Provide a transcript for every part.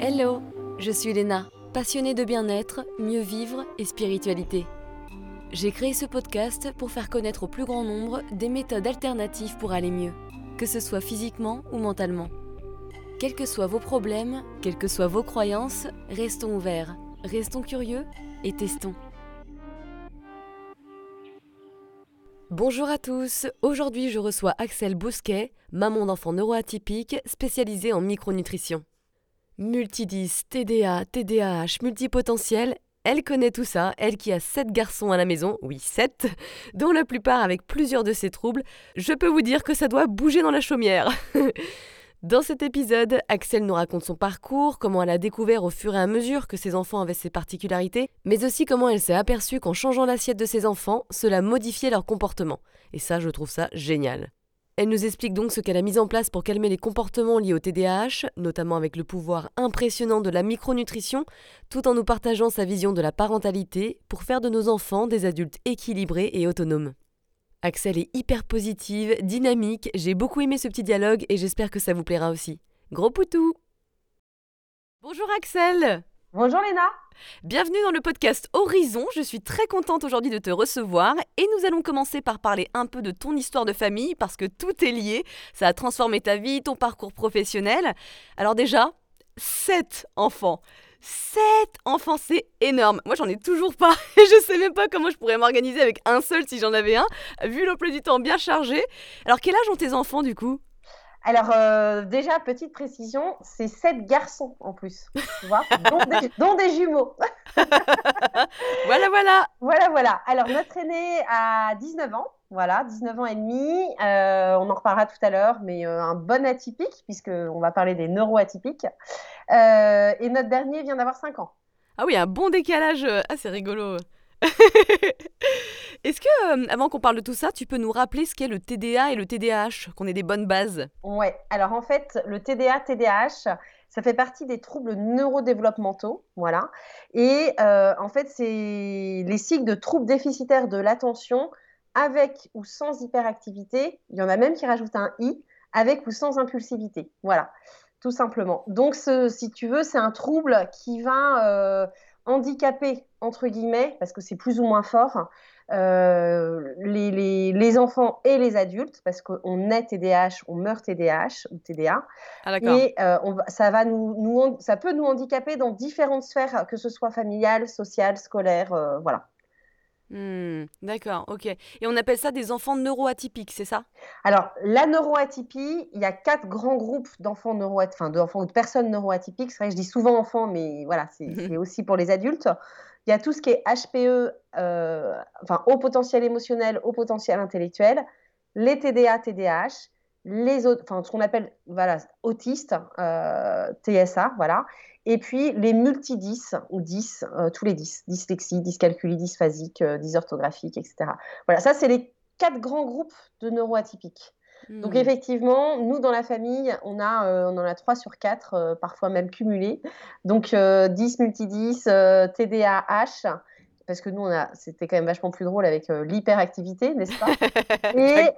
Hello, je suis Léna, passionnée de bien-être, mieux vivre et spiritualité. J'ai créé ce podcast pour faire connaître au plus grand nombre des méthodes alternatives pour aller mieux, que ce soit physiquement ou mentalement. Quels que soient vos problèmes, quelles que soient vos croyances, restons ouverts, restons curieux et testons. Bonjour à tous, aujourd'hui je reçois Axel Bousquet, maman d'enfant neuroatypique spécialisée en micronutrition. Multidis, TDA, TDAH, multipotentiel, elle connaît tout ça, elle qui a 7 garçons à la maison, oui 7, dont la plupart avec plusieurs de ces troubles, je peux vous dire que ça doit bouger dans la chaumière. Dans cet épisode, Axel nous raconte son parcours, comment elle a découvert au fur et à mesure que ses enfants avaient ses particularités, mais aussi comment elle s'est aperçue qu'en changeant l'assiette de ses enfants, cela modifiait leur comportement. Et ça, je trouve ça génial. Elle nous explique donc ce qu'elle a mis en place pour calmer les comportements liés au TDAH, notamment avec le pouvoir impressionnant de la micronutrition, tout en nous partageant sa vision de la parentalité pour faire de nos enfants des adultes équilibrés et autonomes. Axel est hyper positive, dynamique, j'ai beaucoup aimé ce petit dialogue et j'espère que ça vous plaira aussi. Gros poutou Bonjour Axel Bonjour Léna Bienvenue dans le podcast Horizon, je suis très contente aujourd'hui de te recevoir et nous allons commencer par parler un peu de ton histoire de famille parce que tout est lié, ça a transformé ta vie, ton parcours professionnel. Alors déjà, 7 enfants 7 enfants, c'est énorme. Moi, j'en ai toujours pas. Et je sais même pas comment je pourrais m'organiser avec un seul si j'en avais un, vu l'emploi du temps bien chargé. Alors, quel âge ont tes enfants du coup? Alors, euh, déjà, petite précision, c'est sept garçons en plus, tu vois, dont, des, jumeaux. voilà, voilà. Voilà, voilà. Alors, notre aîné a 19 ans, voilà, 19 ans et demi. Euh, on en reparlera tout à l'heure, mais euh, un bon atypique, puisqu'on va parler des neuroatypiques. et notre dernier vient d'avoir 5 ans. Ah oui, un bon décalage. Ah, c'est rigolo. Est-ce que, euh, avant qu'on parle de tout ça, tu peux nous rappeler ce qu'est le TDA et le TDAH, qu'on ait des bonnes bases? Ouais, alors en fait, le TDA, TDAH, ça fait partie des troubles neurodéveloppementaux, voilà. Et euh, en fait, c'est les cycles de troubles déficitaires de l'attention avec ou sans hyperactivité. Il y en a même qui rajoutent un i, avec ou sans impulsivité, voilà, tout simplement. Donc, si tu veux, c'est un trouble qui va euh, handicaper, entre guillemets, parce que c'est plus ou moins fort, euh, les, enfants et les adultes, parce qu'on est TDAH, on meurt TDAH ou TDA. Ah, et euh, ça, va nous, ça peut nous handicaper dans différentes sphères, que ce soit familiale, sociale, scolaire, euh, voilà. Hmm, d'accord, ok. Et on appelle ça des enfants neuroatypiques, c'est ça? Alors, la neuroatypie, il y a quatre grands groupes d'enfants neuroatypiques, enfin d'enfants ou de personnes neuroatypiques. C'est vrai que je dis souvent enfants, mais voilà, c'est aussi pour les adultes. Il y a tout ce qui est HPE, euh, enfin haut potentiel émotionnel, haut potentiel intellectuel, les TDA, TDAH, les autres, ce qu'on appelle voilà autistes, euh, TSA, et puis les multi-10 ou 10, euh, tous les 10, dyslexie, dyscalculie, dysphasique, dysorthographique, etc. Voilà, ça c'est les quatre grands groupes de neuroatypiques. Donc hmm. effectivement, nous dans la famille, on a euh, on en a 3 sur 4, euh, parfois même cumulés. Donc 10 euh, multi-10, TDAH, parce que nous on a c'était quand même vachement plus drôle avec l'hyperactivité, n'est-ce pas? Et,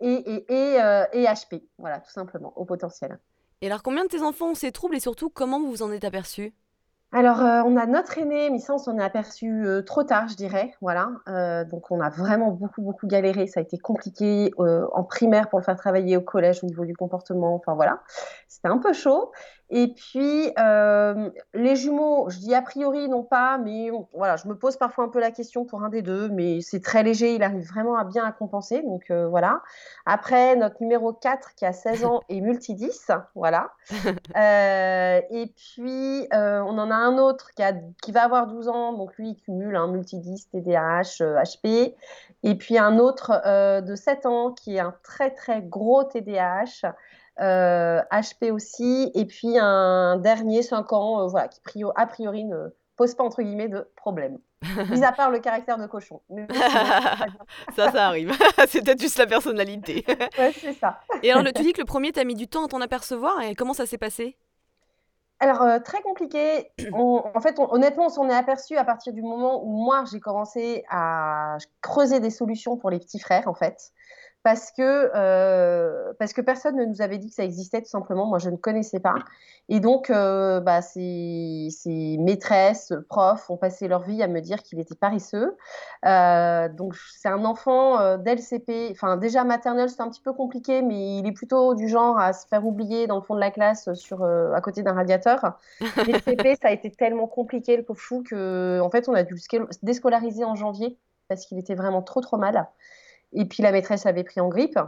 et, et, et, HP, voilà, tout simplement, au potentiel. Et alors combien de tes enfants ont ces troubles et surtout comment vous vous en êtes aperçu alors, euh, on a notre aîné, mais ça, on s'en est aperçu euh, trop tard, je dirais. Voilà. Euh, donc, on a vraiment beaucoup, beaucoup galéré. Ça a été compliqué en primaire pour le faire travailler au collège au niveau du comportement. Enfin, voilà. C'était un peu chaud. Et puis, euh, les jumeaux, je dis a priori non pas, mais voilà, je me pose parfois un peu la question pour un des deux, mais c'est très léger, il arrive vraiment à bien à compenser, donc euh, voilà. Après, notre numéro 4 qui a 16 ans est multi-10, voilà. Euh, et puis, on en a un autre qui, a, qui va avoir 12 ans, donc lui, il cumule un multi-10, TDAH, HP. Et puis un autre de 7 ans qui est un très très gros TDAH. HP euh, aussi, et puis un dernier 5 ans, euh, voilà, qui a priori ne pose pas entre guillemets de problème. Mis à part le caractère de cochon. ça, ça arrive. c'est peut-être juste la personnalité. ouais, c'est ça. Et alors, tu dis que le premier, tu as mis du temps à t'en apercevoir, et comment ça s'est passé? Alors, euh, très compliqué. en fait, honnêtement, on s'en est aperçu à partir du moment où moi, j'ai commencé à creuser des solutions pour les petits frères, en fait. Parce que, euh, parce que personne ne nous avait dit que ça existait, tout simplement. Moi, je ne connaissais pas. Et donc, euh, bah, ses, maîtresses, profs ont passé leur vie à me dire qu'il était paresseux. Euh, donc, c'est un enfant d'LCP. Enfin, déjà maternelle, c'est un petit peu compliqué, mais il est plutôt du genre à se faire oublier dans le fond de la classe sur, à côté d'un radiateur. LCP, ça a été tellement compliqué, le pauvre chou, qu'en en fait, on a dû le déscolariser en janvier parce qu'il était vraiment trop, trop mal. Et puis la maîtresse avait pris en grippe.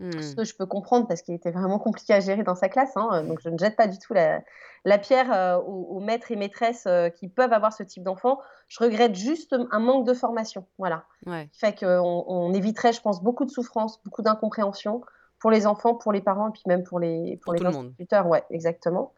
Hmm. Ce que je peux comprendre parce qu'il était vraiment compliqué à gérer dans sa classe. Hein. donc je ne jette pas du tout la, la pierre euh, aux, maîtres et maîtresses euh, qui peuvent avoir ce type d'enfant. Je regrette juste un manque de formation. Voilà. Ouais. Fait qu'on on éviterait, je pense, beaucoup de souffrance, beaucoup d'incompréhension pour les enfants, pour les parents et puis même pour les, pour, les instituteurs. Ouais, exactement.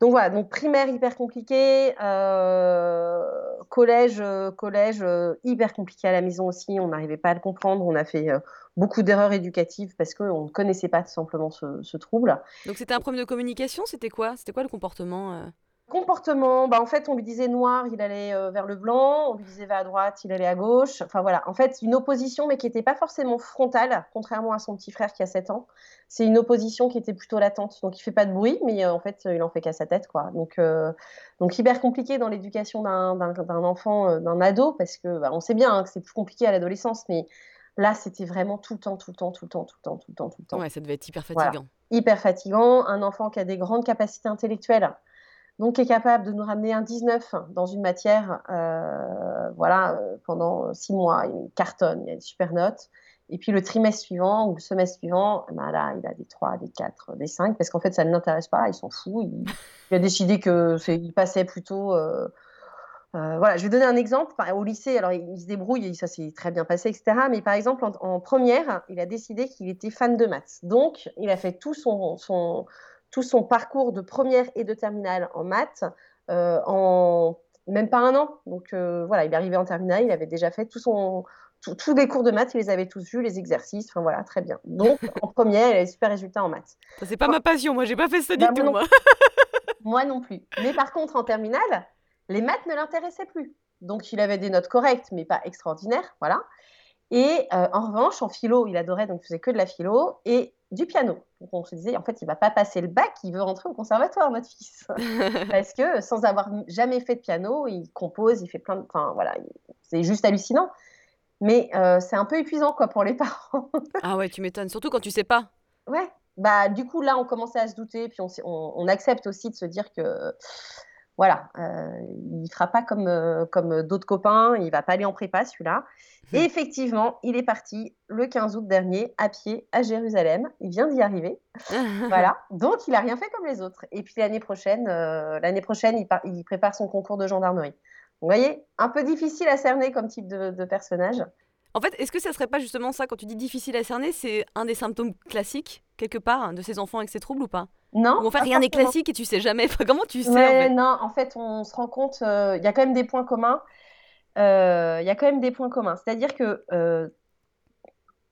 Donc voilà, donc primaire hyper compliqué, euh, collège, euh, collège euh, hyper compliqué à la maison aussi. On n'arrivait pas à le comprendre. On a fait beaucoup d'erreurs éducatives parce qu'on ne connaissait pas tout simplement ce, ce trouble. Donc c'était un problème de communication. C'était quoi? C'était quoi le comportement Comportement, bah en fait, on lui disait noir, il allait euh, vers le blanc, on lui disait vers à droite, il allait à gauche. Enfin voilà, en fait, une opposition, mais qui n'était pas forcément frontale, contrairement à son petit frère qui a 7 ans. C'est une opposition qui était plutôt latente. Donc il fait pas de bruit, mais euh, en fait, il en fait qu'à sa tête, quoi. Donc, euh, donc hyper compliqué dans l'éducation d'un enfant, d'un ado, parce que bah, on sait bien hein, que c'est plus compliqué à l'adolescence, mais là, c'était vraiment tout le temps, tout le temps, tout le temps, tout le temps, tout le temps, tout le temps. Ouais, ça devait être hyper fatigant. Hyper fatigant. Un enfant qui a des grandes capacités intellectuelles donc est capable de nous ramener un 19 dans une matière, euh, voilà, euh, pendant six mois, il cartonne, il a une super note. Et puis le trimestre suivant ou le semestre suivant, ben là, il a des 3, des 4, des 5, parce qu'en fait, ça ne l'intéresse pas, il s'en fout. Il, a décidé qu'il passait plutôt. Euh, voilà, je vais donner un exemple. Au lycée, alors il, se débrouille, ça s'est très bien passé, etc. Mais par exemple, en, en première, il a décidé qu'il était fan de maths. Donc, il a fait tout son, son, tout son parcours de première et de terminale en maths euh, en même pas un an. Donc euh, voilà, il est arrivé en terminale, il avait déjà fait tout son, tous les cours de maths, il les avait tous vus, les exercices, enfin voilà, très bien. Donc en première, il a des super résultats en maths. c'est pas ma passion, moi j'ai pas fait ça du bah, tout. Moi. moi non plus. Mais par contre, en terminale, les maths ne l'intéressaient plus. Donc il avait des notes correctes, mais pas extraordinaires, voilà. Et euh, en revanche, en philo, il adorait, donc il faisait que de la philo. Et du piano. Donc on se disait, en fait, il va pas passer le bac, il veut rentrer au conservatoire, notre fils. Parce que sans avoir jamais fait de piano, il compose, il fait plein de... Enfin, voilà, c'est juste hallucinant. Mais euh, c'est un peu épuisant, quoi, pour les parents. ah ouais, tu m'étonnes, surtout quand tu sais pas. Ouais. Bah, du coup, là, on commençait à se douter, puis on, on accepte aussi de se dire que voilà, euh, il fera pas comme, euh, comme d'autres copains, il va pas aller en prépa celui-là. Et effectivement, il est parti le 15 août dernier à pied à Jérusalem. Il vient d'y arriver. voilà, donc il a rien fait comme les autres. Et puis l'année prochaine, euh, l'année prochaine, il, il, prépare son concours de gendarmerie. Vous voyez, un peu difficile à cerner comme type de, de personnage. En fait, est-ce que ça serait pas justement ça quand tu dis difficile à cerner, c'est un des symptômes classiques quelque part de ces enfants avec ces troubles ou pas? Non. Ou en fait, rien n'est classique et tu sais jamais. Comment tu sais en fait Non, en fait, on se rend compte, euh, il y a quand même des points communs. Euh, il y a quand même des points communs. C'est-à-dire que euh,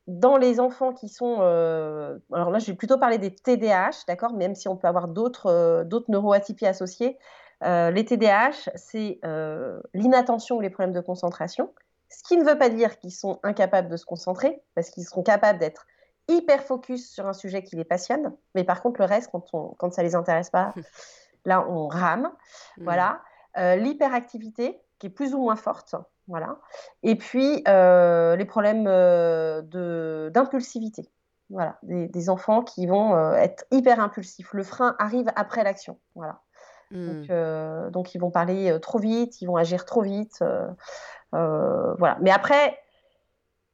dans les enfants qui sont. alors là, je vais plutôt parler des TDAH, d'accord Même si on peut avoir d'autres d'autres neuroatypies associées. les TDAH, c'est l'inattention ou les problèmes de concentration. Ce qui ne veut pas dire qu'ils sont incapables de se concentrer, parce qu'ils seront capables d'être hyper focus sur un sujet qui les passionne, mais par contre, le reste, quand, on, quand ça les intéresse pas, là, on rame. Mm. Voilà. Euh, l'hyperactivité, qui est plus ou moins forte. Voilà. Et puis, euh, les problèmes euh, d'impulsivité. Voilà. Des, enfants qui vont être hyper impulsifs. Le frein arrive après l'action. Voilà. Donc, mm. donc, ils vont parler trop vite, ils vont agir trop vite. voilà. Mais après,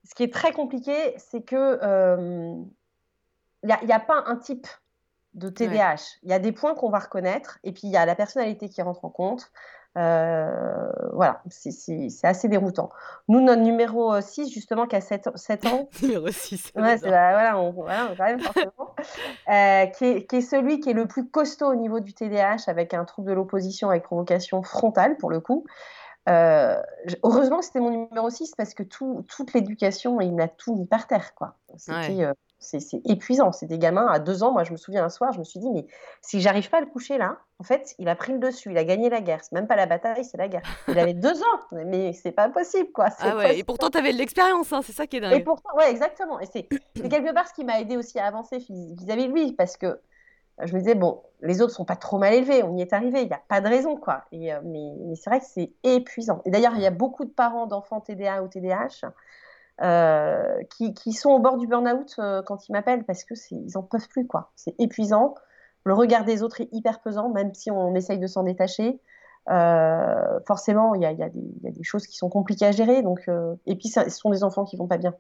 ce qui est très compliqué, c'est que il n'y a, pas un type de TDAH. Il y a des points qu'on va reconnaître, et puis il y a la personnalité qui rentre en compte. voilà, c'est assez déroutant. Nous, notre numéro 6, justement, qui a 7, ans. numéro 6. Ouais, bah, voilà, on, voilà, quand même, forcément. Euh, qui, est, qui, est, celui qui est le plus costaud au niveau du TDAH, avec un trouble de l'opposition avec provocation frontale, pour le coup. Euh, heureusement que c'était mon numéro 6 parce que tout, toute l'éducation, il m'a tout mis par terre. Quoi. C'était, euh, C'est épuisant. C'est des gamins à deux ans. Moi, je me souviens un soir, je me suis dit, mais si j'arrive pas à le coucher là, en fait, il a pris le dessus, il a gagné la guerre. C'est même pas la bataille, c'est la guerre. Il avait deux ans, mais c'est pas possible, quoi. Ah ouais, et pourtant, tu avais de l'expérience, hein, c'est ça qui est dingue. Et pourtant, ouais, exactement. Et c'est quelque part ce qui m'a aidé aussi à avancer vis-à-vis de lui, parce que je me disais, bon, les autres sont pas trop mal élevés, on y est arrivé, il n'y a pas de raison, quoi. Euh, mais, mais c'est vrai que c'est épuisant. Et d'ailleurs, il y a beaucoup de parents d'enfants TDA ou TDAH euh, qui, sont au bord du burn-out euh, quand ils m'appellent parce que ils en peuvent plus, quoi. C'est épuisant. Le regard des autres est hyper pesant, même si on essaye de s'en détacher. forcément, il y a, des choses qui sont compliquées à gérer. Donc, et puis, ce sont des enfants qui vont pas bien.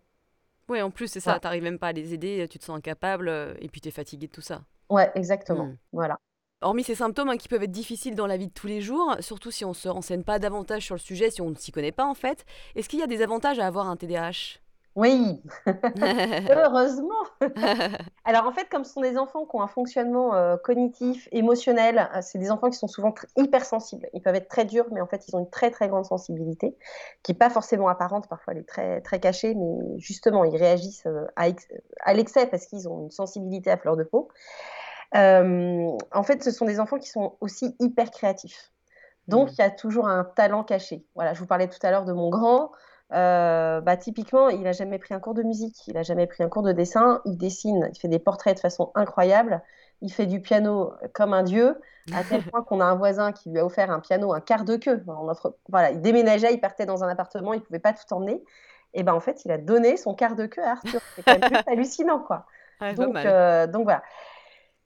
Oui, en plus, c'est ça. Tu n'arrives même pas à les aider, tu te sens incapable et puis tu es fatigué de tout ça. Ouais, exactement. Mmh. Voilà. Hormis ces symptômes hein, qui peuvent être difficiles dans la vie de tous les jours, surtout si on ne se renseigne pas davantage sur le sujet, si on ne s'y connaît pas en fait, est-ce qu'il y a des avantages à avoir un TDAH oui, heureusement. Alors en fait, comme ce sont des enfants qui ont un fonctionnement euh, cognitif, émotionnel, euh, c'est des enfants qui sont souvent hypersensibles. Ils peuvent être très durs, mais en fait, ils ont une très très grande sensibilité, qui n'est pas forcément apparente, parfois elle est très, très cachée, mais justement, ils réagissent euh, à, l'excès parce qu'ils ont une sensibilité à fleur de peau. en fait, ce sont des enfants qui sont aussi hyper créatifs. Donc, mmh. il y a toujours un talent caché. Voilà, je vous parlais tout à l'heure de mon grand. Euh, bah, typiquement, il n'a jamais pris un cours de musique, il n'a jamais pris un cours de dessin, il dessine, il fait des portraits de façon incroyable, il fait du piano comme un dieu, à tel point qu'on a un voisin qui lui a offert un piano, un quart de queue. voilà, il déménageait, il partait dans un appartement, il ne pouvait pas tout emmener. Et ben en fait, il a donné son quart de queue à Arthur. C'est quand même hallucinant, quoi. donc, euh, donc voilà.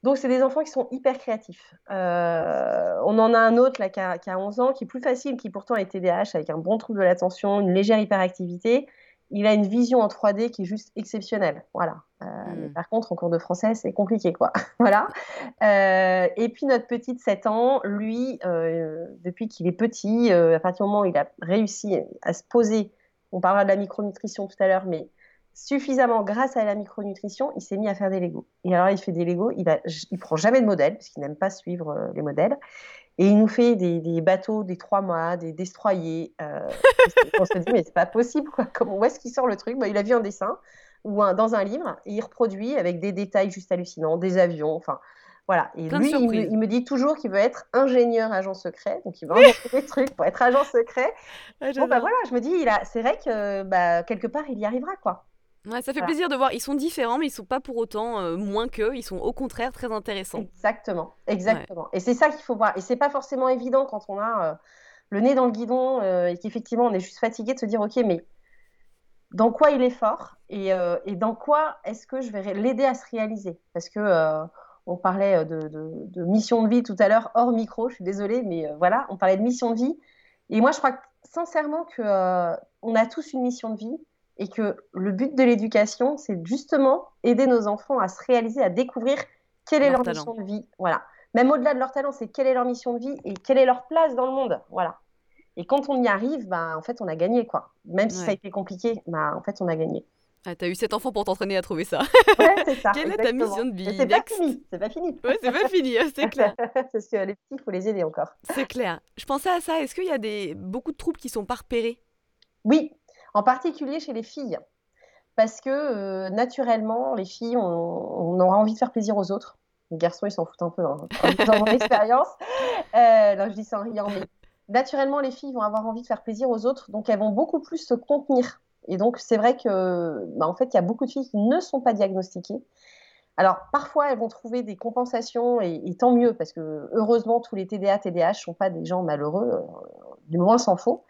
Donc, c'est des enfants qui sont hyper créatifs. Euh, on en a un autre là, qui, a, 11 ans, qui est plus facile, qui pourtant est TDAH, avec un bon trouble de l'attention, une légère hyperactivité. Il a une vision en 3D qui est juste exceptionnelle. Voilà. Euh, hmm. Par contre, en cours de français, c'est compliqué, quoi. voilà. Euh, et puis, notre petit de 7 ans, lui, depuis qu'il est petit, à partir du moment où il a réussi à se poser, on parlera de la micronutrition tout à l'heure, mais suffisamment grâce à la micronutrition, il s'est mis à faire des Legos. Et alors, il fait des Legos, il, a, il prend jamais de modèles, parce qu'il n'aime pas suivre euh, les modèles. Et il nous fait des, bateaux, des trois mâts, des destroyers. Euh, on se dit, mais c'est pas possible, quoi. Comment, où est-ce qu'il sort le truc? Bah, Il a vu un dessin ou un, dans un livre, et il reproduit avec des détails juste hallucinants, des avions, enfin. Voilà. Et lui, il me, dit toujours qu'il veut être ingénieur agent secret. Donc, il veut inventer des trucs pour être agent secret. Ah, bon, bah voilà, je me dis, il a... c'est vrai que bah, quelque part, il y arrivera, quoi. Ouais, ça fait plaisir de voir. Ils sont différents, mais ils sont pas pour autant euh, moins qu'eux. Ils sont au contraire très intéressants. Exactement, exactement. Et c'est ça qu'il faut voir. Et c'est pas forcément évident quand on a euh, le nez dans le guidon euh, et qu'effectivement on est juste fatigué de se dire ok, mais dans quoi il est fort et, et dans quoi est-ce que je vais l'aider à se réaliser? Parce que on parlait de, de, de, mission de vie tout à l'heure hors micro. Je suis désolée, mais voilà, on parlait de mission de vie. Et moi, je crois sincèrement que on a tous une mission de vie et que le but de l'éducation, c'est justement aider nos enfants à se réaliser, à découvrir quelle est leur, mission de vie. Voilà. Même au-delà de leur talent, c'est quelle est leur mission de vie et quelle est leur place dans le monde. Voilà. Et quand on y arrive, bah, en fait, on a gagné, quoi. Même si ça a été compliqué, bah, en fait, on a gagné. Ah, t'as eu cet enfant pour t'entraîner à trouver ça. Ouais, c'est ça. Quelle est ta mission de vie C'est pas fini. C'est pas fini. Ouais, c'est pas fini, c'est clair. Parce que les petits, il faut les aider encore. C'est clair. Je pensais à ça. Est-ce qu'il y a des... beaucoup de troubles qui sont pas repérés Oui, en particulier chez les filles. Parce que euh, naturellement, les filles, on, aura envie de faire plaisir aux autres. Les garçons, ils s'en foutent un peu, hein, dans mon expérience. Euh, je dis ça en riant, mais naturellement, les filles vont avoir envie de faire plaisir aux autres, donc elles vont beaucoup plus se contenir. Et donc, c'est vrai que, bah, en fait, il y a beaucoup de filles qui ne sont pas diagnostiquées. Alors, parfois, elles vont trouver des compensations, et, tant mieux, parce que heureusement, tous les TDA, TDAH ne sont pas des gens malheureux, euh, du moins s'en faut.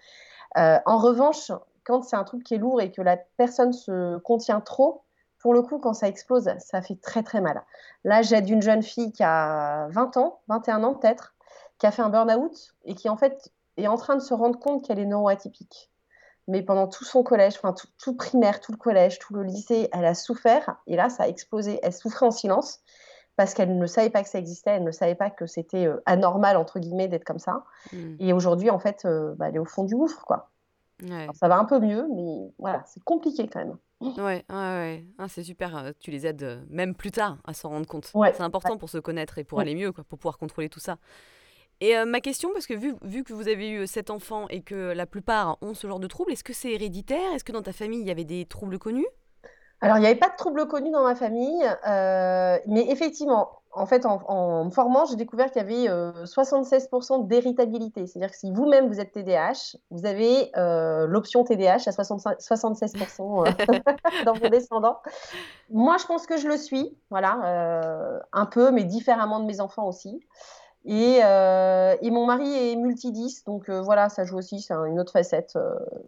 en revanche, quand c'est un truc qui est lourd et que la personne se contient trop, pour le coup, quand ça explose, ça fait très très mal. Là, j'aide une jeune fille qui a 20 ans, 21 ans peut-être, qui a fait un burn-out et qui en fait est en train de se rendre compte qu'elle est neuroatypique. Mais pendant tout son collège, enfin tout, tout, primaire, tout le collège, tout le lycée, elle a souffert et là, ça a explosé. Elle souffrait en silence parce qu'elle ne savait pas que ça existait, elle ne savait pas que c'était euh, anormal entre guillemets d'être comme ça. Mmh. Et aujourd'hui, en fait, euh, bah, elle est au fond du gouffre, quoi ça va un peu mieux, mais voilà, c'est compliqué quand même. Ouais, ouais, ouais. Ah, c'est super. Euh, tu les aides euh, même plus tard à s'en rendre compte. Ouais, c'est important pour se connaître et pour aller mieux, quoi, pour pouvoir contrôler tout ça. Et euh, ma question, parce que vu, vu que vous avez eu sept enfants et que la plupart ont ce genre de troubles, est-ce que c'est héréditaire? Est-ce que dans ta famille, il y avait des troubles connus? Alors, il n'y avait pas de troubles connus dans ma famille, euh, mais effectivement, en fait, en, me formant, j'ai découvert qu'il y avait 76% d'héritabilité. C'est-à-dire que si vous-même vous êtes TDAH, vous avez l'option TDAH à 76% dans vos descendants. Moi, je pense que je le suis, voilà, un peu, mais différemment de mes enfants aussi. Et, mon mari est multidis, donc voilà, ça joue aussi, c'est une autre facette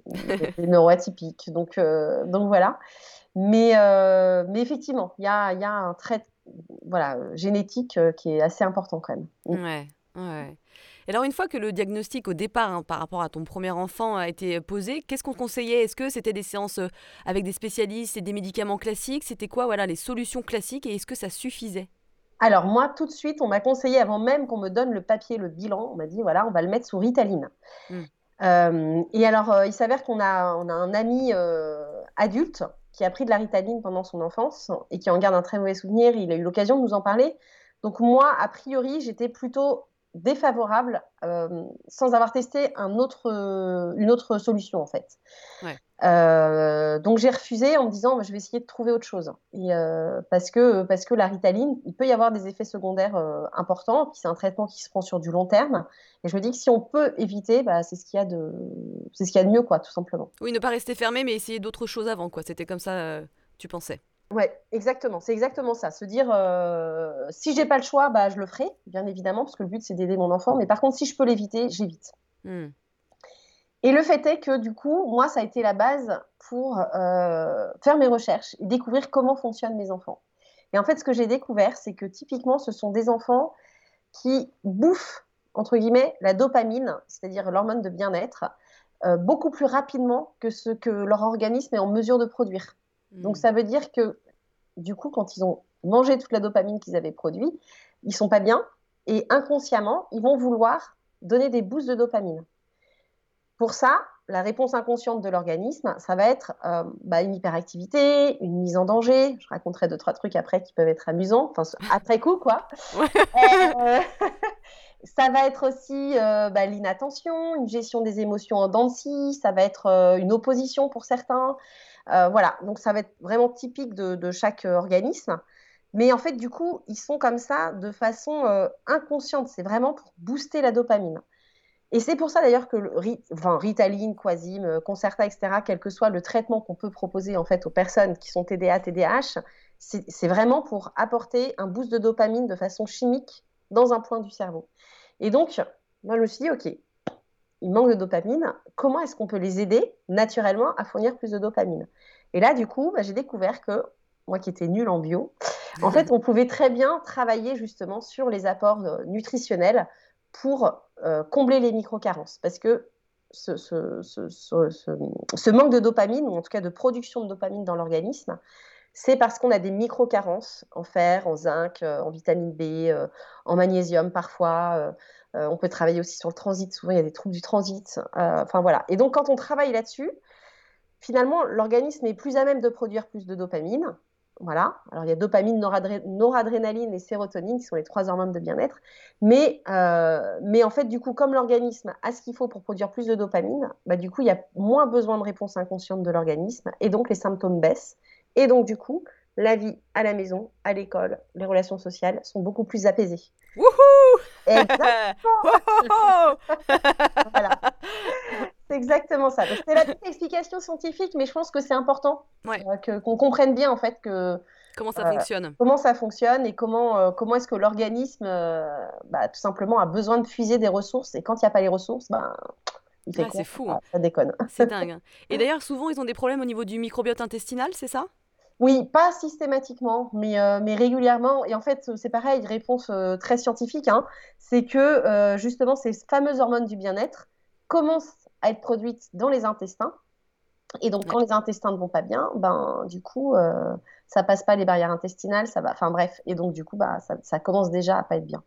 des neuroatypiques. Donc, voilà. Mais, mais effectivement, il y a, y a, un trait voilà, génétique qui est assez important quand même. Mm. Ouais, ouais. Et alors, une fois que le diagnostic au départ hein, par rapport à ton premier enfant a été posé, qu'est-ce qu'on conseillait? Est-ce que c'était des séances avec des spécialistes et des médicaments classiques? C'était quoi voilà, les solutions classiques et est-ce que ça suffisait? Alors moi, tout de suite, on m'a conseillé, avant même qu'on me donne le papier, le bilan, on m'a dit, voilà, on va le mettre sous Ritaline. Mm. et alors, il s'avère qu'on a, on a un ami adulte qui a pris de la ritaline pendant son enfance et qui en garde un très mauvais souvenir. Il a eu l'occasion de nous en parler. Donc moi, a priori, j'étais plutôt défavorable euh, sans avoir testé une autre solution en fait. Euh, donc j'ai refusé en me disant je vais essayer de trouver autre chose et, parce que parce que la Ritaline il peut y avoir des effets secondaires importants puis c'est un traitement qui se prend sur du long terme et je me dis que si on peut éviter bah, c'est ce qu'il y a de c'est ce qu'il y a de mieux quoi tout simplement. Oui ne pas rester fermé mais essayer d'autres choses avant quoi c'était comme ça tu pensais. Ouais, exactement. C'est exactement ça. Se dire, euh, si j'ai pas le choix, bah, je le ferai, bien évidemment, parce que le but, c'est d'aider mon enfant. Mais par contre, si je peux l'éviter, j'évite. Hmm. Et le fait est que, du coup, moi, ça a été la base pour euh, faire mes recherches et découvrir comment fonctionnent mes enfants. Et en fait, ce que j'ai découvert, c'est que typiquement, ce sont des enfants qui bouffent, entre guillemets, la dopamine, c'est-à-dire l'hormone de bien-être, euh, beaucoup plus rapidement que ce que leur organisme est en mesure de produire. Donc, mm. ça veut dire que, du coup, quand ils ont mangé toute la dopamine qu'ils avaient produite, ils sont pas bien et inconsciemment, ils vont vouloir donner des boosts de dopamine. Pour ça, la réponse inconsciente de l'organisme, ça va être euh, bah, une hyperactivité, une mise en danger. Je raconterai deux, trois trucs après qui peuvent être amusants, enfin, après coup, quoi. Euh, ça va être aussi euh, bah, l'inattention, une gestion des émotions en dents ça va être une opposition pour certains, voilà, donc ça va être vraiment typique de, chaque organisme. Mais en fait, du coup, ils sont comme ça de façon inconsciente. C'est vraiment pour booster la dopamine. Et c'est pour ça d'ailleurs que le enfin, Ritaline, Quasim, Concerta, etc., quel que soit le traitement qu'on peut proposer en fait aux personnes qui sont TDA, TDAH, c'est vraiment pour apporter un boost de dopamine de façon chimique dans un point du cerveau. Et donc, moi, je me suis dit, OK, ils manquent de dopamine, comment est-ce qu'on peut les aider naturellement à fournir plus de dopamine? Et là, du coup, bah, j'ai découvert que, moi qui étais nulle en bio, en fait, on pouvait très bien travailler justement sur les apports euh, nutritionnels pour euh, combler les micro-carences. Parce que ce, manque de dopamine, ou en tout cas de production de dopamine dans l'organisme, c'est parce qu'on a des micro-carences en fer, en zinc, euh, en vitamine B, en magnésium parfois, euh, on peut travailler aussi sur le transit. Souvent, il y a des troubles du transit. Euh, enfin, voilà. Et donc, quand on travaille là-dessus, finalement, l'organisme est plus à même de produire plus de dopamine. Voilà. Alors, il y a dopamine, noradrénaline et sérotonine, qui sont les trois hormones de bien-être. Mais, euh, mais en fait, du coup, comme l'organisme a ce qu'il faut pour produire plus de dopamine, bah, du coup, il y a moins besoin de réponse inconsciente de l'organisme. Et donc, les symptômes baissent. Et donc, du coup, la vie à la maison, à l'école, les relations sociales sont beaucoup plus apaisées. Wouhou voilà. Exactement ça. C'est la petite explication scientifique, mais je pense que c'est important euh, qu'on comprenne bien en fait que comment ça euh, fonctionne, comment ça fonctionne et comment euh, comment est-ce que l'organisme, bah, tout simplement, a besoin de puiser des ressources et quand il n'y a pas les ressources, ben il fait C'est fou. Hein. Ça déconne. C'est dingue. Hein. Et d'ailleurs, souvent, ils ont des problèmes au niveau du microbiote intestinal, c'est ça? Oui, pas systématiquement, mais, euh, mais régulièrement. Et en fait, c'est pareil, réponse euh, très scientifique, hein. c'est que euh, justement ces fameuses hormones du bien-être commencent à être produites dans les intestins. Et donc, quand les intestins ne vont pas bien, ben, du coup, ça passe pas les barrières intestinales, ça va. Enfin bref, et donc du coup, bah, ça, ça commence déjà à pas être bien.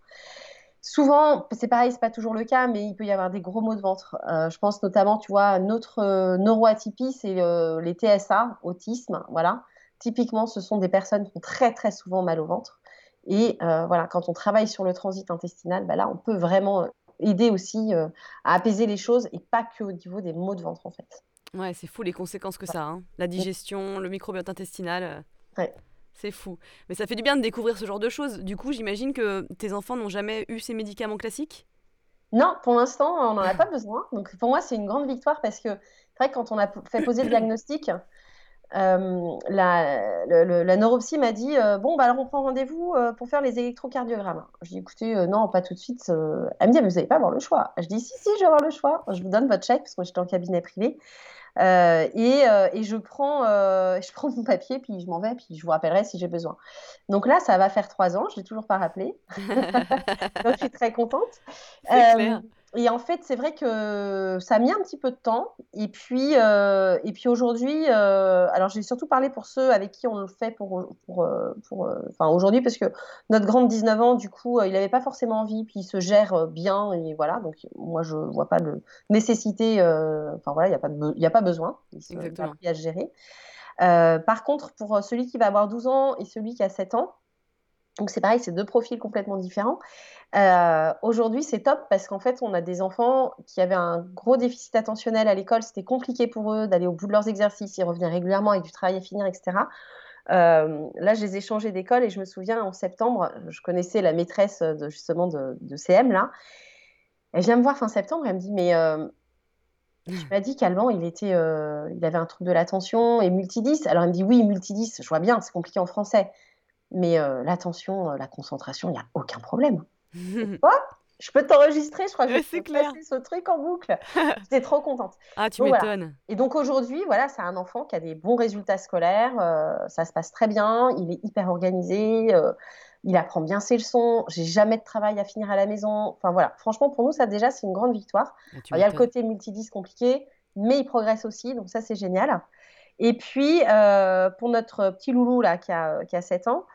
Souvent, c'est pareil, c'est pas toujours le cas, mais il peut y avoir des gros maux de ventre. je pense notamment, tu vois, notre neuroatypie, c'est les TSA, autisme, voilà. Typiquement, ce sont des personnes qui ont très très souvent mal au ventre. Et euh, voilà, quand on travaille sur le transit intestinal, bah là, on peut vraiment euh, aider aussi euh, à apaiser les choses et pas que au niveau des maux de ventre en fait. Ouais, c'est fou les conséquences que ça a. Hein. La digestion, le microbiote intestinal. Euh, ouais. C'est fou. Mais ça fait du bien de découvrir ce genre de choses. Du coup, j'imagine que tes enfants n'ont jamais eu ces médicaments classiques? Non, pour l'instant, on n'en a pas besoin. Donc pour moi, c'est une grande victoire parce que c'est vrai que quand on a fait poser le diagnostic, euh, la, la neuropsy m'a dit euh, Bon, bah alors on prend rendez-vous euh, pour faire les électrocardiogrammes. Je dis Écoutez, non, pas tout de suite. Elle me dit Vous n'allez pas avoir le choix. Je dis Si, si, je vais avoir le choix. Je vous donne votre chèque parce que j'étais en cabinet privé. Et, et, je, prends, je prends mon papier, puis je m'en vais, puis je vous rappellerai si j'ai besoin. Donc là, ça va faire trois ans. Je ne l'ai toujours pas rappelé. Donc je suis très contente. C'est clair et en fait, c'est vrai que ça a mis un petit peu de temps. Et puis, euh, et puis aujourd'hui, euh, alors j'ai surtout parlé pour ceux avec qui on le fait pour, pour, euh, pour enfin aujourd'hui, parce que notre grande 19 ans, du coup, il n'avait pas forcément envie, puis il se gère bien, et voilà. Donc moi, je vois pas de nécessité. enfin voilà, il n'y a pas il a pas besoin. Il se à se gérer. par contre, pour celui qui va avoir 12 ans et celui qui a 7 ans, donc c'est pareil, c'est deux profils complètement différents. Euh, aujourd'hui, c'est top parce qu'en fait, on a des enfants qui avaient un gros déficit attentionnel à l'école. C'était compliqué pour eux d'aller au bout de leurs exercices. Ils revenaient régulièrement avec du travail à finir, etc. Euh, là, je les ai changés d'école et je me souviens en septembre, je connaissais la maîtresse de, justement de, CM là. Elle vient me voir fin septembre. Elle me dit mais euh, je m'as dit qu'Alban, il était, il avait un trouble de l'attention et multidis. Alors elle me dit oui, multidis. Je vois bien, c'est compliqué en français. Mais l'attention, la concentration, il n'y a aucun problème. Quoi je peux t'enregistrer, je crois que je peux ce truc en boucle. J'étais trop contente. Ah, tu m'étonnes. Et donc aujourd'hui, voilà, c'est un enfant qui a des bons résultats scolaires, ça se passe très bien, il est hyper organisé, il apprend bien ses leçons, j'ai jamais de travail à finir à la maison. Enfin voilà, franchement, pour nous, ça déjà, c'est une grande victoire. Ah, il y a le côté multidis compliqué, mais il progresse aussi, donc ça, c'est génial. Et puis, euh, pour notre petit loulou là, qui, a, qui a 7 ans,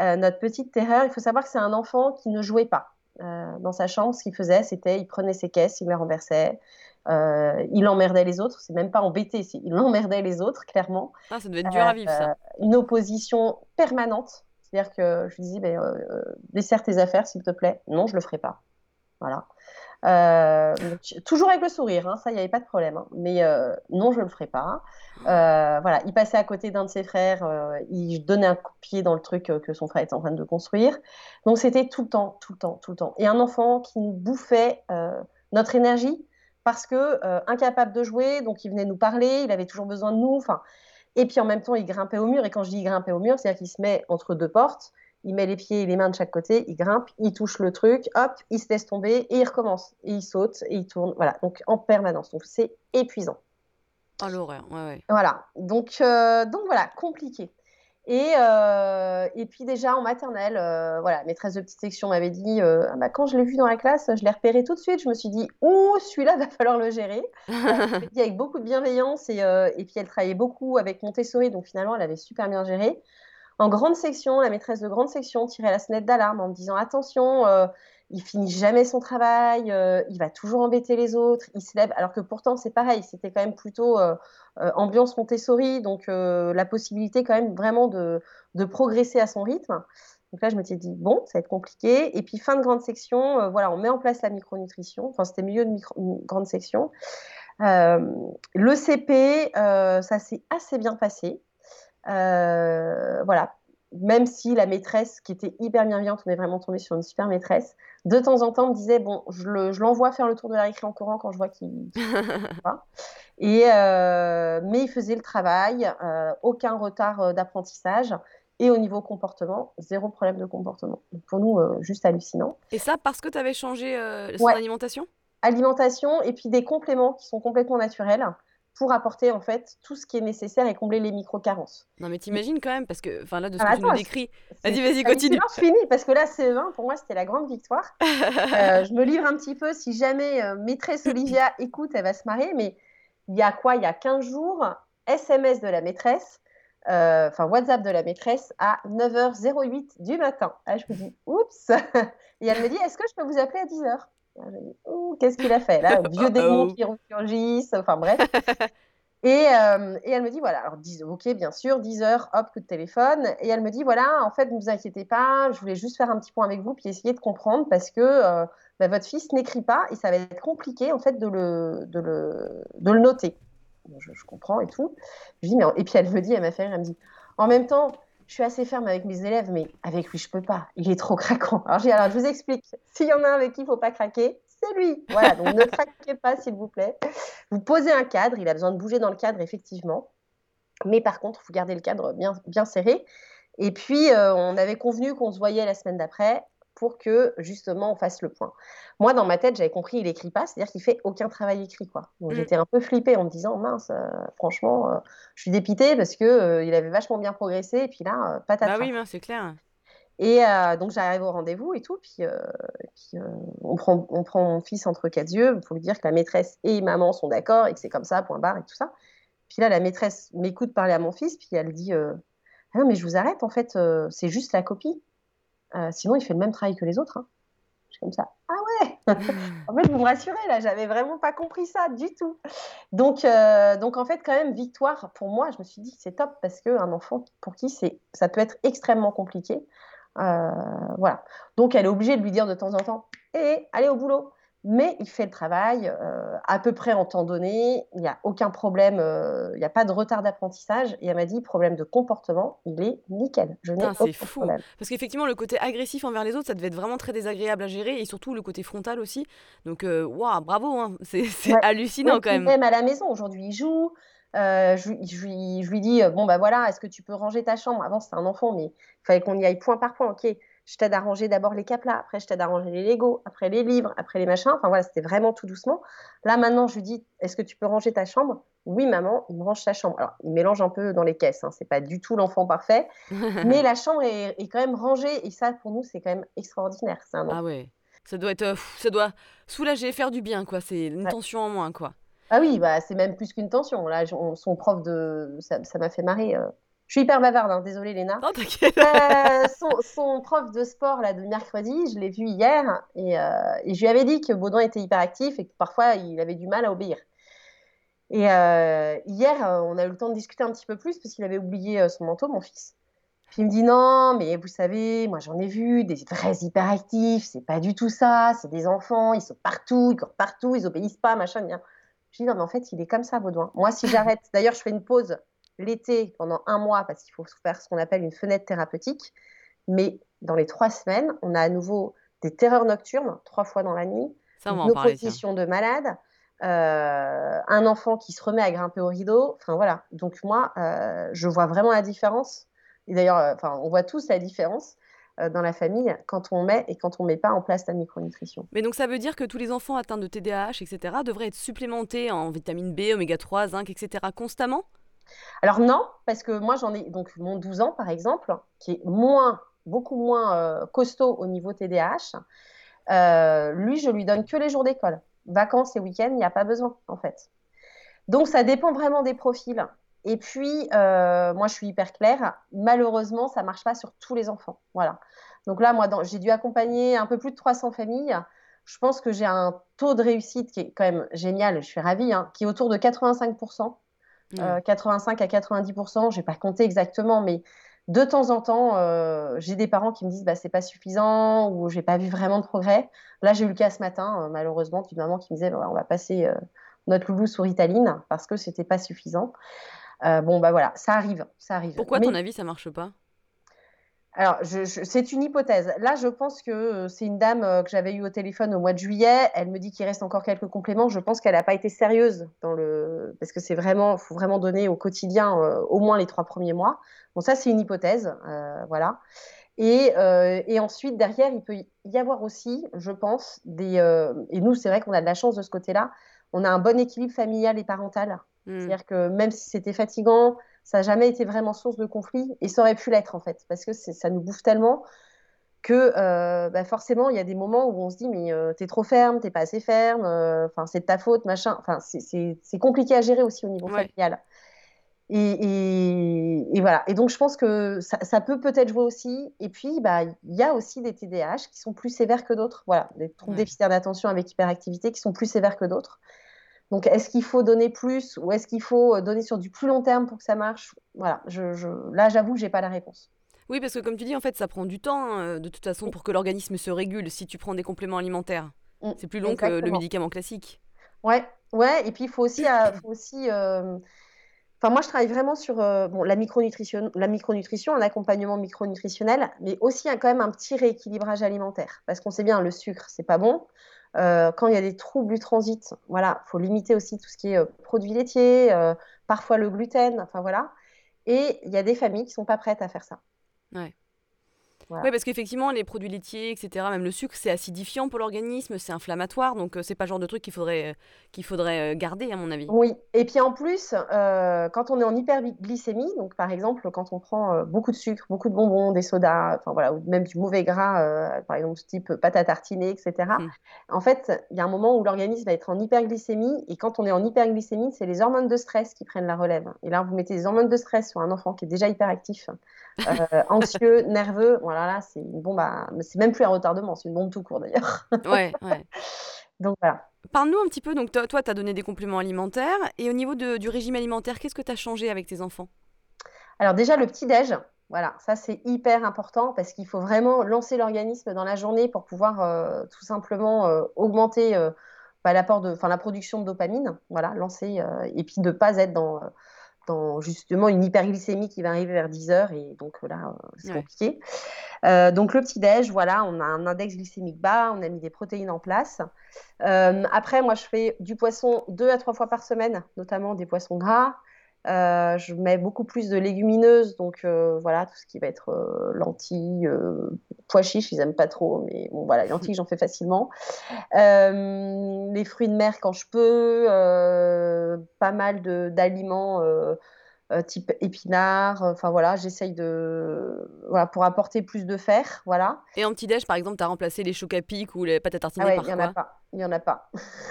euh, notre petite terreur, il faut savoir que c'est un enfant qui ne jouait pas. Euh, dans sa chambre, ce qu'il faisait, c'était il prenait ses caisses, il les renversait, il emmerdait les autres. C'est même pas embêté, il emmerdait les autres, clairement. Ah, ça devait être dur à vivre, ça. Une opposition permanente. C'est-à-dire que je lui disais, ben, desserre tes affaires, s'il te plaît. Non, je le ferai pas. Voilà. Euh, toujours avec le sourire, hein, ça, il n'y avait pas de problème. Hein. Mais euh, non, je ne le ferai pas. Euh, voilà, il passait à côté d'un de ses frères, il donnait un coup de pied dans le truc que son frère était en train de construire. Donc c'était tout le temps, tout le temps, tout le temps. Et un enfant qui nous bouffait notre énergie parce que incapable de jouer, donc il venait nous parler, il avait toujours besoin de nous. Et puis en même temps, il grimpait au mur. Et quand je dis grimper au mur, c'est-à-dire qu'il se met entre deux portes il met les pieds et les mains de chaque côté, il grimpe, il touche le truc, hop, il se laisse tomber et il recommence. Et il saute et il tourne. Voilà, donc en permanence. Donc c'est épuisant. Oh l'horreur, ouais, ouais. Voilà, donc, euh, donc voilà, compliqué. Et, euh, et puis déjà en maternelle, euh, voilà, maîtresse de petite section m'avait dit, ah bah, quand je l'ai vu dans la classe, je l'ai repéré tout de suite. Je me suis dit, ouh, celui-là, va falloir le gérer. elle dit avec beaucoup de bienveillance et, et puis elle travaillait beaucoup avec Montessori, donc finalement elle avait super bien géré. En grande section, la maîtresse de grande section tirait la sonnette d'alarme en me disant attention, euh, il finit jamais son travail, euh, il va toujours embêter les autres, il se lève. Alors que pourtant c'est pareil, c'était quand même plutôt euh, ambiance Montessori, donc la possibilité quand même vraiment de, progresser à son rythme. Donc là, je m'étais dit, bon, ça va être compliqué. Et puis, fin de grande section, voilà, on met en place la micronutrition. Enfin, c'était milieu de grande section. le CP, ça s'est assez bien passé. Euh, voilà, même si la maîtresse, qui était hyper bienveillante, on est vraiment tombé sur une super maîtresse, de temps en temps me disait bon, je l'envoie faire le tour de la récré en courant quand je vois qu'il. et euh, mais il faisait le travail, euh, aucun retard d'apprentissage. Et au niveau comportement, zéro problème de comportement. pour nous, juste hallucinant. Et ça parce que tu avais changé son alimentation? Alimentation et puis des compléments qui sont complètement naturels pour apporter en fait tout ce qui est nécessaire et combler les micro-carences. Non mais t'imagines quand même, parce que enfin là de ce ah, que tu nous décris, vas-y vas-y continue. Je finis parce que là c'est 20 pour moi c'était la grande victoire. Euh, je me livre un petit peu, si jamais euh, maîtresse Olivia écoute, elle va se marrer, mais il y a quoi? Il y a 15 jours, SMS de la maîtresse, euh, enfin WhatsApp de la maîtresse à 9h08 du matin. Ah, je me dis, oups Et elle me dit, est-ce que je peux vous appeler à 10h qu'est-ce qu'il a fait là? Vieux démon qui ressurgissent, enfin bref. Et, euh, et, elle me dit, voilà, alors 10, ok, bien sûr, 10 heures, hop, coup de téléphone. Et elle me dit, voilà, en fait, ne vous inquiétez pas, je voulais juste faire un petit point avec vous, puis essayer de comprendre, parce que euh, bah, votre fils n'écrit pas, et ça va être compliqué, en fait, de le, de le, de le noter. je, comprends et tout. Je dis, mais et puis elle me dit, elle m'a fait rire, elle me dit, en même temps, je suis assez ferme avec mes élèves, mais avec lui, je peux pas. Il est trop craquant. Alors, alors je vous explique. S'il y en a un avec qui il faut pas craquer, c'est lui. Voilà, donc ne craquez pas, s'il vous plaît. Vous posez un cadre. Il a besoin de bouger dans le cadre, effectivement. Mais par contre, vous gardez le cadre bien, bien serré. Et puis, euh, on avait convenu qu'on se voyait la semaine d'après pour que justement on fasse le point. Moi, dans ma tête, j'avais compris, il écrit pas, c'est-à-dire qu'il fait aucun travail écrit, quoi. Donc mm. j'étais un peu flippée en me disant, mince, euh, franchement, euh, je suis dépitée parce que il avait vachement bien progressé, et puis là, patate. Bah oui, c'est clair. Et donc j'arrive au rendez-vous et tout, puis, on, prend, on prend mon fils entre quatre yeux pour lui dire que la maîtresse et maman sont d'accord et que c'est comme ça, point barre et tout ça. Puis là, la maîtresse m'écoute parler à mon fils, puis elle dit ah non, mais je vous arrête, en fait, euh, c'est juste la copie. Euh, sinon, il fait le même travail que les autres. Hein. Je suis comme ça. Ah ouais En fait, vous me rassurez, là, j'avais vraiment pas compris ça du tout. Donc, euh, donc en fait, quand même, victoire pour moi, je me suis dit, c'est top parce qu'un enfant pour qui ça peut être extrêmement compliqué. voilà. Donc, elle est obligée de lui dire de temps en temps, hé, allez au boulot mais il fait le travail euh, à peu près en temps donné. Il n'y a aucun problème, euh, il n'y a pas de retard d'apprentissage. Et elle m'a dit problème de comportement, il est nickel. Je n'ai C'est fou. Parce qu'effectivement, le côté agressif envers les autres, ça devait être vraiment très désagréable à gérer et surtout le côté frontal aussi. Donc, euh, waouh, bravo, hein. c'est hallucinant quand même. Même à la maison, aujourd'hui, il joue. je, je, lui dis bon bah voilà est-ce que tu peux ranger ta chambre? Avant c'était un enfant mais il fallait qu'on y aille point par point ok je t'aide à ranger d'abord les caplas, après je t'aide à ranger les Legos, après les livres, après les machins. Enfin voilà, c'était vraiment tout doucement. Là maintenant, je lui dis, est-ce que tu peux ranger ta chambre? Oui, maman, il me range sa chambre. Alors, il mélange un peu dans les caisses, hein. c'est pas du tout l'enfant parfait, mais la chambre est, quand même rangée et ça, pour nous, c'est quand même extraordinaire. ah ouais, ça doit être, euh, ça doit soulager, faire du bien, quoi. C'est une tension en moins, quoi. Ah oui, bah c'est même plus qu'une tension. Là, son prof de, ça m'a fait marrer. Euh, je suis hyper bavarde, hein, désolée Léna. Euh, son, prof de sport là, de mercredi, je l'ai vu hier et, euh, et, je lui avais dit que Baudouin était hyper actif et que parfois il avait du mal à obéir. Et euh, hier, on a eu le temps de discuter un petit peu plus parce qu'il avait oublié son manteau, mon fils. Puis il me dit non, mais vous savez, moi j'en ai vu des vrais hyperactifs, c'est pas du tout ça, c'est des enfants, ils sont partout, ils courent partout, ils obéissent pas, machin, bien. Je dis non, mais en fait, il est comme ça, Baudouin. Moi, si j'arrête, d'ailleurs, je fais une pause l'été pendant un mois parce qu'il faut faire ce qu'on appelle une fenêtre thérapeutique. Mais dans les trois semaines, on a à nouveau des terreurs nocturnes, trois fois dans la nuit, Ça, une opposition de malade, euh, un enfant qui se remet à grimper au rideau. Enfin voilà. Donc moi, euh, je vois vraiment la différence. Et d'ailleurs, euh, enfin, on voit tous la différence dans la famille quand on met et quand on met pas en place la micronutrition. Mais donc ça veut dire que tous les enfants atteints de TDAH, etc., devraient être supplémentés en vitamine B, oméga 3, zinc, etc., constamment? Alors non, parce que moi j'en ai donc mon 12 ans par exemple, qui est moins, beaucoup moins euh, costaud au niveau TDAH. Euh, lui, je lui donne que les jours d'école. Vacances et week-ends, il n'y a pas besoin en fait. Donc ça dépend vraiment des profils. Et puis, euh, moi, je suis hyper claire. Malheureusement, ça marche pas sur tous les enfants. Voilà. Donc là, moi, j'ai dû accompagner un peu plus de 300 familles. Je pense que j'ai un taux de réussite qui est quand même génial. Je suis ravie, hein, qui est autour de 85%. 85 euh, à 90%, je n'ai pas compté exactement, mais de temps en temps, euh, j'ai des parents qui me disent bah, c'est pas suffisant ou j'ai pas vu vraiment de progrès. Là, j'ai eu le cas ce matin, euh, malheureusement, d'une maman qui me disait bah, on va passer notre loulou sur Italine parce que c'était pas suffisant. bon, bah voilà, ça arrive, ça arrive. Pourquoi, à ton avis, ça marche pas? Alors, c'est une hypothèse. Là, je pense que euh, c'est une dame euh, que j'avais eue au téléphone au mois de juillet. Elle me dit qu'il reste encore quelques compléments. Je pense qu'elle n'a pas été sérieuse dans le parce que c'est vraiment, faut vraiment donner au quotidien euh, au moins les trois premiers mois. Bon, ça c'est une hypothèse, voilà. Et, et, ensuite derrière, il peut y avoir aussi, je pense, des et nous c'est vrai qu'on a de la chance de ce côté-là. On a un bon équilibre familial et parental. Mmh. C'est-à-dire que même si c'était fatigant, ça n'a jamais été vraiment source de conflit et ça aurait pu l'être en fait, parce que ça nous bouffe tellement que euh, bah, forcément il y a des moments où on se dit mais euh, t'es trop ferme, t'es pas assez ferme, euh, c'est de ta faute, machin. Enfin c'est compliqué à gérer aussi au niveau familial. Et, et, voilà. Et donc je pense que ça, peut peut-être jouer aussi. Et puis bah il y a aussi des TDAH qui sont plus sévères que d'autres. Voilà, des troubles déficitaires d'attention avec hyperactivité qui sont plus sévères que d'autres. Donc, est-ce qu'il faut donner plus ou est-ce qu'il faut euh, donner sur du plus long terme pour que ça marche? Voilà, je, là, j'avoue que j'ai pas la réponse. Oui, parce que comme tu dis, en fait, ça prend du temps, hein, de toute façon, pour que l'organisme se régule si tu prends des compléments alimentaires. Mm. C'est plus long que le médicament classique. Ouais, Ouais, et puis il faut aussi, faut aussi Enfin, moi, je travaille vraiment sur bon, la, micronutrition, la micronutrition, un accompagnement micronutritionnel, mais aussi quand même un petit rééquilibrage alimentaire. Parce qu'on sait bien, le sucre, c'est pas bon. Quand il y a des troubles du transit, voilà, faut limiter aussi tout ce qui est produits laitiers, parfois le gluten, enfin voilà. Et il y a des familles qui sont pas prêtes à faire ça. Oui, parce qu'effectivement, les produits laitiers, etc., même le sucre, c'est acidifiant pour l'organisme, c'est inflammatoire, donc euh, c'est pas le genre de truc qu'il faudrait, euh, qu'il faudrait euh, garder, à mon avis. Oui, et puis en plus, quand on est en hyperglycémie, donc par exemple, quand on prend beaucoup de sucre, beaucoup de bonbons, des sodas, enfin voilà, ou même du mauvais gras, par exemple, type pâte à tartiner, etc., mmh. en fait, il y a un moment où l'organisme va être en hyperglycémie, et quand on est en hyperglycémie, c'est les hormones de stress qui prennent la relève. Et là, vous mettez des hormones de stress sur un enfant qui est déjà hyperactif, anxieux, nerveux, voilà là, c'est une bombe C'est même plus un retardement, c'est une bombe tout court d'ailleurs. ouais, ouais. Donc voilà. Parle-nous un petit peu, donc toi, tu as donné des compléments alimentaires, et au niveau du régime alimentaire, qu'est-ce que tu as changé avec tes enfants? Alors déjà, le petit-déj, voilà, ça c'est hyper important parce qu'il faut vraiment lancer l'organisme dans la journée pour pouvoir euh, tout simplement euh, augmenter euh, bah, l'apport de, la production de dopamine, voilà, lancer, et puis de ne pas être dans justement une hyperglycémie qui va arriver vers 10 heures et donc là euh, c'est compliqué. Euh, donc le petit déj, voilà, on a un index glycémique bas, on a mis des protéines en place. Euh, après, moi je fais du poisson deux à trois fois par semaine, notamment des poissons gras. Euh, je mets beaucoup plus de légumineuses, donc euh, voilà, tout ce qui va être euh, lentilles, pois chiches, ils n'aiment pas trop, mais bon voilà, les lentilles j'en fais facilement. les fruits de mer quand je peux, pas mal d'aliments type épinard. Euh, enfin voilà, j'essaye de. Voilà, pour apporter plus de fer. Voilà. Et en petit-déj, par exemple, tu as remplacé les chocs à pic ou les pâtes à tartiner ah par Il n'y en a pas. Il n'y en a pas.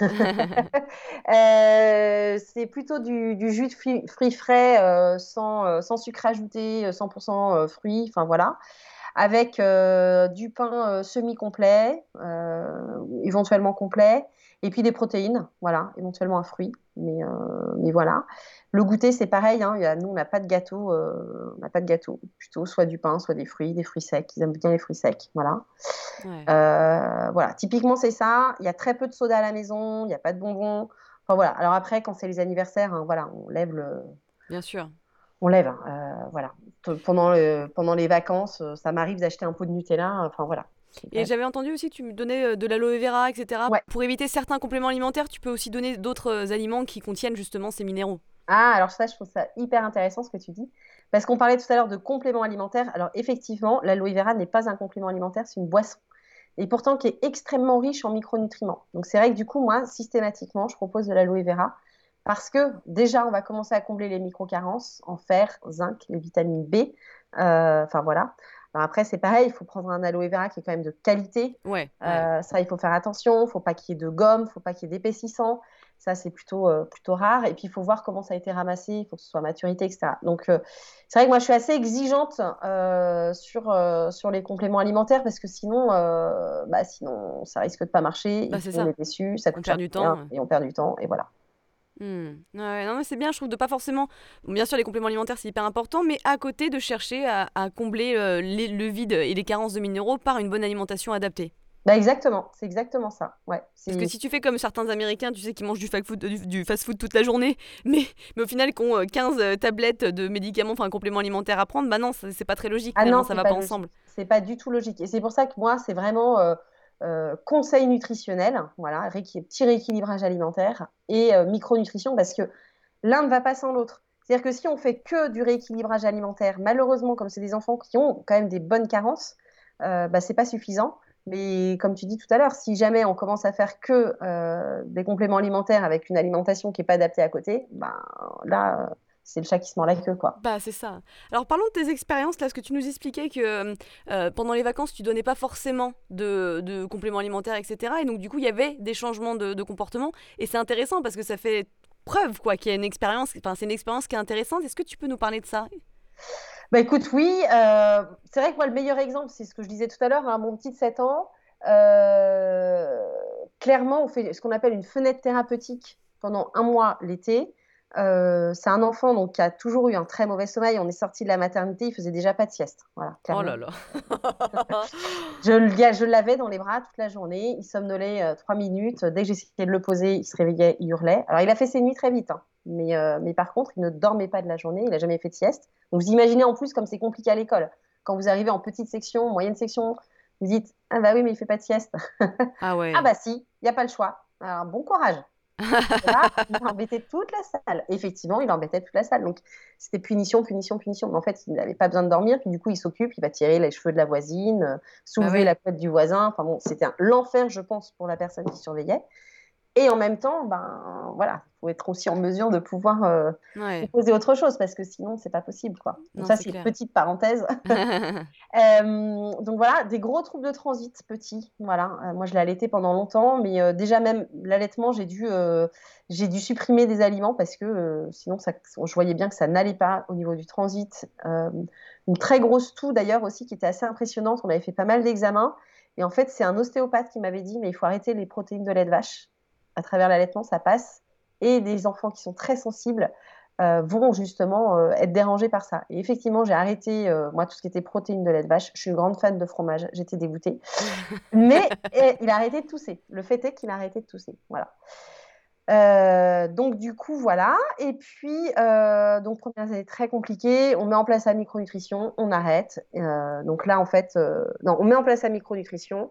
Euh, c'est plutôt du, jus de fruits, frais sans, sans, sucre ajouté, 100% fruits. Enfin voilà avec du pain semi-complet, éventuellement complet, et puis des protéines, voilà, éventuellement un fruit, mais, mais voilà. Le goûter, c'est pareil. Hein. nous, on n'a pas de gâteau. Euh, on n'a pas de gâteau. Plutôt soit du pain, soit des fruits, des fruits secs. Ils aiment bien les fruits secs. Voilà. Euh, voilà. Typiquement, c'est ça. Il y a très peu de soda à la maison. Il n'y a pas de bonbons. Enfin voilà. Alors après, quand c'est les anniversaires, hein, voilà, on lève le. Bien sûr. On lève. Hein, euh, voilà. Pendant, pendant les vacances, ça m'arrive d'acheter un pot de Nutella. Enfin voilà. Et j'avais entendu aussi, tu me donnais de l'aloe vera, etc. Pour éviter certains compléments alimentaires, tu peux aussi donner d'autres aliments qui contiennent justement ces minéraux. Ah, alors ça, je trouve ça hyper intéressant ce que tu dis. Parce qu'on parlait tout à l'heure de compléments alimentaires. Alors effectivement, l'aloe vera n'est pas un complément alimentaire, c'est une boisson. Et pourtant qui est extrêmement riche en micronutriments. Donc c'est vrai que du coup, moi, systématiquement, je propose de l'aloe vera. Parce que déjà, on va commencer à combler les micro-carences en fer, zinc, les vitamines B. Euh, enfin voilà. Alors après, c'est pareil, il faut prendre un aloe vera qui est quand même de qualité. Ouais, euh, ça, il faut faire attention. Il ne faut pas qu'il y ait de gomme, il ne faut pas qu'il y ait d'épaississant. Ça, c'est plutôt, euh, plutôt rare. Et puis, il faut voir comment ça a été ramassé. Il faut que ce soit maturité, etc. Donc, euh, c'est vrai que moi, je suis assez exigeante euh, sur, sur les compléments alimentaires parce que sinon, bah, sinon ça risque de pas marcher. Bah, on est déçu. Ça coûte on perd du temps. Et on perd du temps. Et voilà. Hmm. non, mais c'est bien, je trouve, de pas forcément. bien sûr, les compléments alimentaires, c'est hyper important, mais à côté, de chercher à, à combler le vide et les carences de minéraux par une bonne alimentation adaptée. Bah exactement, c'est exactement ça. Ouais, Parce que si tu fais comme certains Américains, tu sais, qui mangent du fast-food du, fast -food toute la journée, mais, mais au final, qui ont 15 euh, euh, tablettes de médicaments, enfin un complément alimentaire à prendre, bah non, c'est pas très logique. Ah non, ça va pas, ensemble. C'est pas du tout logique. Et c'est pour ça que moi, c'est vraiment euh, conseil nutritionnel, voilà, petit rééquilibrage alimentaire et micronutrition, parce que l'un ne va pas sans l'autre. C'est-à-dire que si on fait que du rééquilibrage alimentaire, malheureusement, comme c'est des enfants qui ont quand même des bonnes carences, bah, c'est pas suffisant. Mais comme tu dis tout à l'heure, si jamais on commence à faire que euh, des compléments alimentaires avec une alimentation qui n'est pas adaptée à côté, ben là, c'est le chat qui se mord la queue, quoi. Bah, c'est ça. Alors, parlons de tes expériences, là, ce que tu nous expliquais que euh, pendant les vacances, tu donnais pas forcément de, compléments alimentaires, etc. Et donc, du coup, il y avait des changements de, de comportement. Et c'est intéressant parce que ça fait preuve, quoi, qu'il y a une expérience, enfin, c'est une expérience qui est intéressante. Est-ce que tu peux nous parler de ça? Bah écoute, oui, euh, c'est vrai que moi, le meilleur exemple, c'est ce que je disais tout à l'heure, hein, mon petit de 7 ans, euh, clairement, on fait ce qu'on appelle une fenêtre thérapeutique pendant un mois l'été. Euh, c'est un enfant donc, qui a toujours eu un très mauvais sommeil. On est sorti de la maternité, il faisait déjà pas de sieste. Voilà, oh là là. je, je l'avais dans les bras toute la journée. Il somnolait euh, trois minutes. Dès que j'essayais de le poser, il se réveillait, il hurlait. Alors, il a fait ses nuits très vite. Hein. Mais, euh, mais par contre, il ne dormait pas de la journée. Il n'a jamais fait de sieste. Donc, vous imaginez en plus comme c'est compliqué à l'école. Quand vous arrivez en petite section, moyenne section, vous dites Ah bah oui, mais il fait pas de sieste. Ah ouais. ah bah si, il n'y a pas le choix. Alors, bon courage il embêtait toute la salle. Effectivement, il embêtait toute la salle. Donc, c'était punition, punition, punition. Mais en fait, il n'avait pas besoin de dormir. Puis, du coup, il s'occupe, il va tirer les cheveux de la voisine, euh, soulever bah la couette du voisin. Enfin, bon, c'était l'enfer, je pense, pour la personne qui surveillait. Et en même temps, ben voilà, il faut être aussi en mesure de pouvoir euh, poser autre chose parce que sinon c'est pas possible quoi. Donc ça c'est une petite parenthèse. euh, donc voilà, des gros troubles de transit petits. Voilà, euh, moi je l'ai allaité pendant longtemps, mais euh, déjà même l'allaitement j'ai dû j'ai dû supprimer des aliments parce que sinon ça, je voyais bien que ça n'allait pas au niveau du transit. une très grosse toux d'ailleurs aussi qui était assez impressionnante. On avait fait pas mal d'examens. Et en fait, c'est un ostéopathe qui m'avait dit, mais il faut arrêter les protéines de lait de vache à travers l'allaitement, ça passe. Et des enfants qui sont très sensibles euh, vont justement euh, être dérangés par ça. Et effectivement, j'ai arrêté, euh, moi, tout ce qui était protéines de lait de vache. Je suis une grande fan de fromage, j'étais dégoûtée. Mais il a arrêté de tousser. Le fait est qu'il a arrêté de tousser. Voilà. donc du coup voilà et puis donc première année très compliquée on met en place la micronutrition on arrête donc là en fait non on met en place la micronutrition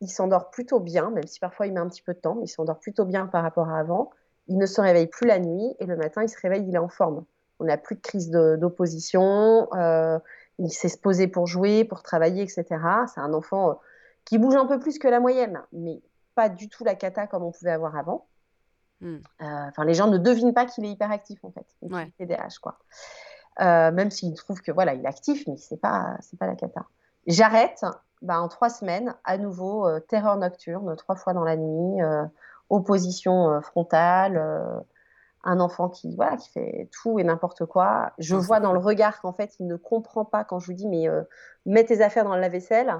il s'endort plutôt bien, même si parfois il met un petit peu de temps, mais il s'endort plutôt bien par rapport à avant. Il ne se réveille plus la nuit et le matin, il se réveille, il est en forme. On n'a plus de crise d'opposition, euh, il sait se poser pour jouer, pour travailler, etc. C'est un enfant euh, qui bouge un peu plus que la moyenne, mais pas du tout la cata comme on pouvait avoir avant. Hmm. Euh, les gens ne devinent pas qu'il est hyperactif en fait, ouais. TDAH quoi. même s'ils trouvent que voilà, il est actif, mais c'est pas c'est pas la cata. J'arrête bah, en trois semaines, à nouveau, euh, terreur nocturne, trois fois dans la nuit, euh, opposition euh, frontale, un enfant qui, voilà, qui fait tout et n'importe quoi. Je vois dans le regard qu'en fait, il ne comprend pas quand je lui dis, mais mets tes affaires dans le lave-vaisselle.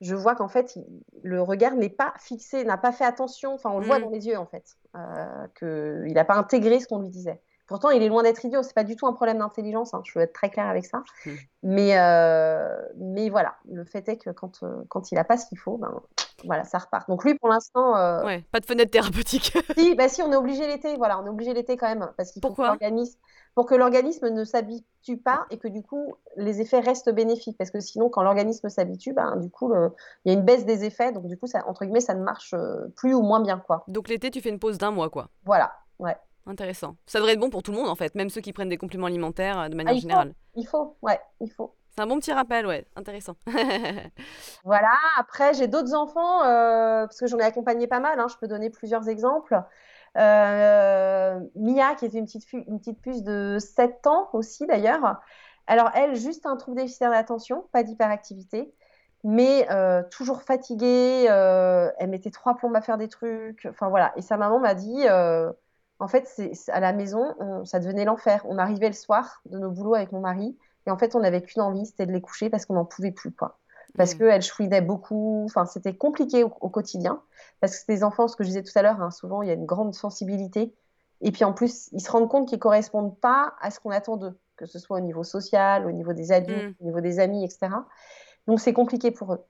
Je vois qu'en fait, le regard n'est pas fixé, n'a pas fait attention. Enfin, on le voit mmh. dans les yeux, en fait, qu'il n'a pas intégré ce qu'on lui disait. Pourtant, il est loin d'être idiot. C'est pas du tout un problème d'intelligence. Hein. Je veux être très claire avec ça. Hmm. Mais, euh, mais voilà, le fait est que quand, euh, quand il a pas ce qu'il faut, ben, voilà, ça repart. Donc lui, pour l'instant, euh, ouais, pas de fenêtre thérapeutique. si, bah si, on est obligé l'été. Voilà, on est obligé l'été quand même parce qu'il faut Pourquoi pour que l'organisme ne s'habitue pas et que du coup les effets restent bénéfiques. Parce que sinon, quand l'organisme s'habitue, ben, du coup, il y a une baisse des effets. Donc du coup, ça, entre guillemets, ça ne marche plus ou moins bien. quoi. Donc l'été, tu fais une pause d'un mois, quoi. Voilà, ouais. Intéressant. Ça devrait être bon pour tout le monde en fait, même ceux qui prennent des compléments alimentaires euh, de manière générale. il faut, ouais, il faut. C'est un bon petit rappel, ouais, intéressant. voilà, après j'ai d'autres enfants, euh, parce que j'en ai accompagné pas mal, hein, je peux donner plusieurs exemples. Euh, Mia, qui était une petite, une petite puce de 7 ans aussi d'ailleurs. Alors elle, juste un trouble déficitaire d'attention, pas d'hyperactivité, mais toujours fatiguée, elle mettait trois plombes à faire des trucs, enfin voilà. Et sa maman m'a dit en fait, c'est, à la maison, ça devenait l'enfer. On arrivait le soir de nos boulots avec mon mari, et en fait, on n'avait qu'une envie, c'était de les coucher parce qu'on n'en pouvait plus, quoi. Parce mmh. qu'elle chouinait beaucoup, enfin, c'était compliqué au, quotidien. Parce que des enfants, ce que je disais tout à l'heure, hein, souvent, il y a une grande sensibilité. Et puis en plus, ils se rendent compte qu'ils ne correspondent pas à ce qu'on attend d'eux, que ce soit au niveau social, au niveau des adultes, mmh. au niveau des amis, etc. Donc c'est compliqué pour eux.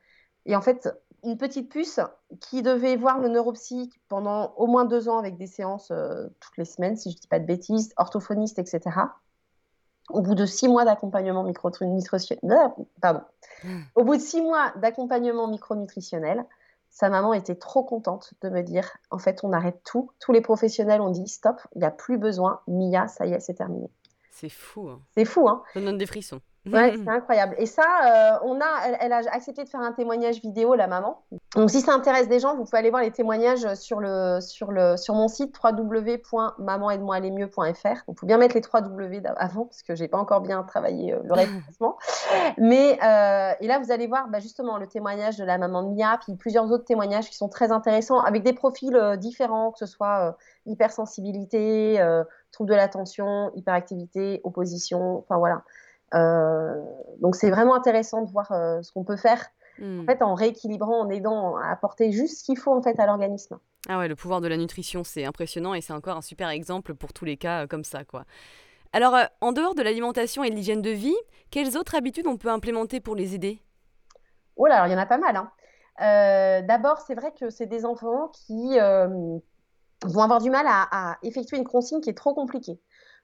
Et en fait, une petite puce qui devait voir le neuropsy pendant au moins deux ans avec des séances euh, toutes les semaines, si je ne dis pas de bêtises, orthophoniste, etc. Au bout de six mois d'accompagnement micronutritionnel, euh, pardon, au bout de six mois d'accompagnement micronutritionnel, sa maman était trop contente de me dire, en fait, on arrête tout. Tous les professionnels ont dit, stop, il n'y a plus besoin. Mia, ça y est, c'est terminé. C'est fou. Hein. C'est fou, hein. Ça donne des frissons. Ouais, c'est incroyable. Et ça, euh, on a, elle, a accepté de faire un témoignage vidéo, la maman. Donc, si ça intéresse des gens, vous pouvez aller voir les témoignages sur, le, sur, le, sur mon site www.mamanaidemoiallermieux.fr. On peut bien mettre les 3 W avant, parce que j'ai pas encore bien travaillé euh, le référencement. Mais, euh, et là, vous allez voir bah, justement le témoignage de la maman Mia, puis plusieurs autres témoignages qui sont très intéressants, avec des profils différents, que ce soit hypersensibilité, trouble de l'attention, hyperactivité, opposition, enfin voilà. Euh, donc c'est vraiment intéressant de voir euh, ce qu'on peut faire En fait, en rééquilibrant, en aidant à apporter juste ce qu'il faut en fait à l'organisme. Ah ouais, le pouvoir de la nutrition, c'est impressionnant et c'est encore un super exemple pour tous les cas euh, comme ça, quoi. Alors, en dehors de l'alimentation et de l'hygiène de vie, quelles autres habitudes on peut implémenter pour les aider? Oh là, alors il y en a pas mal, hein. Euh, d'abord, c'est vrai que c'est des enfants qui euh, vont avoir du mal à, à effectuer une consigne qui est trop compliquée.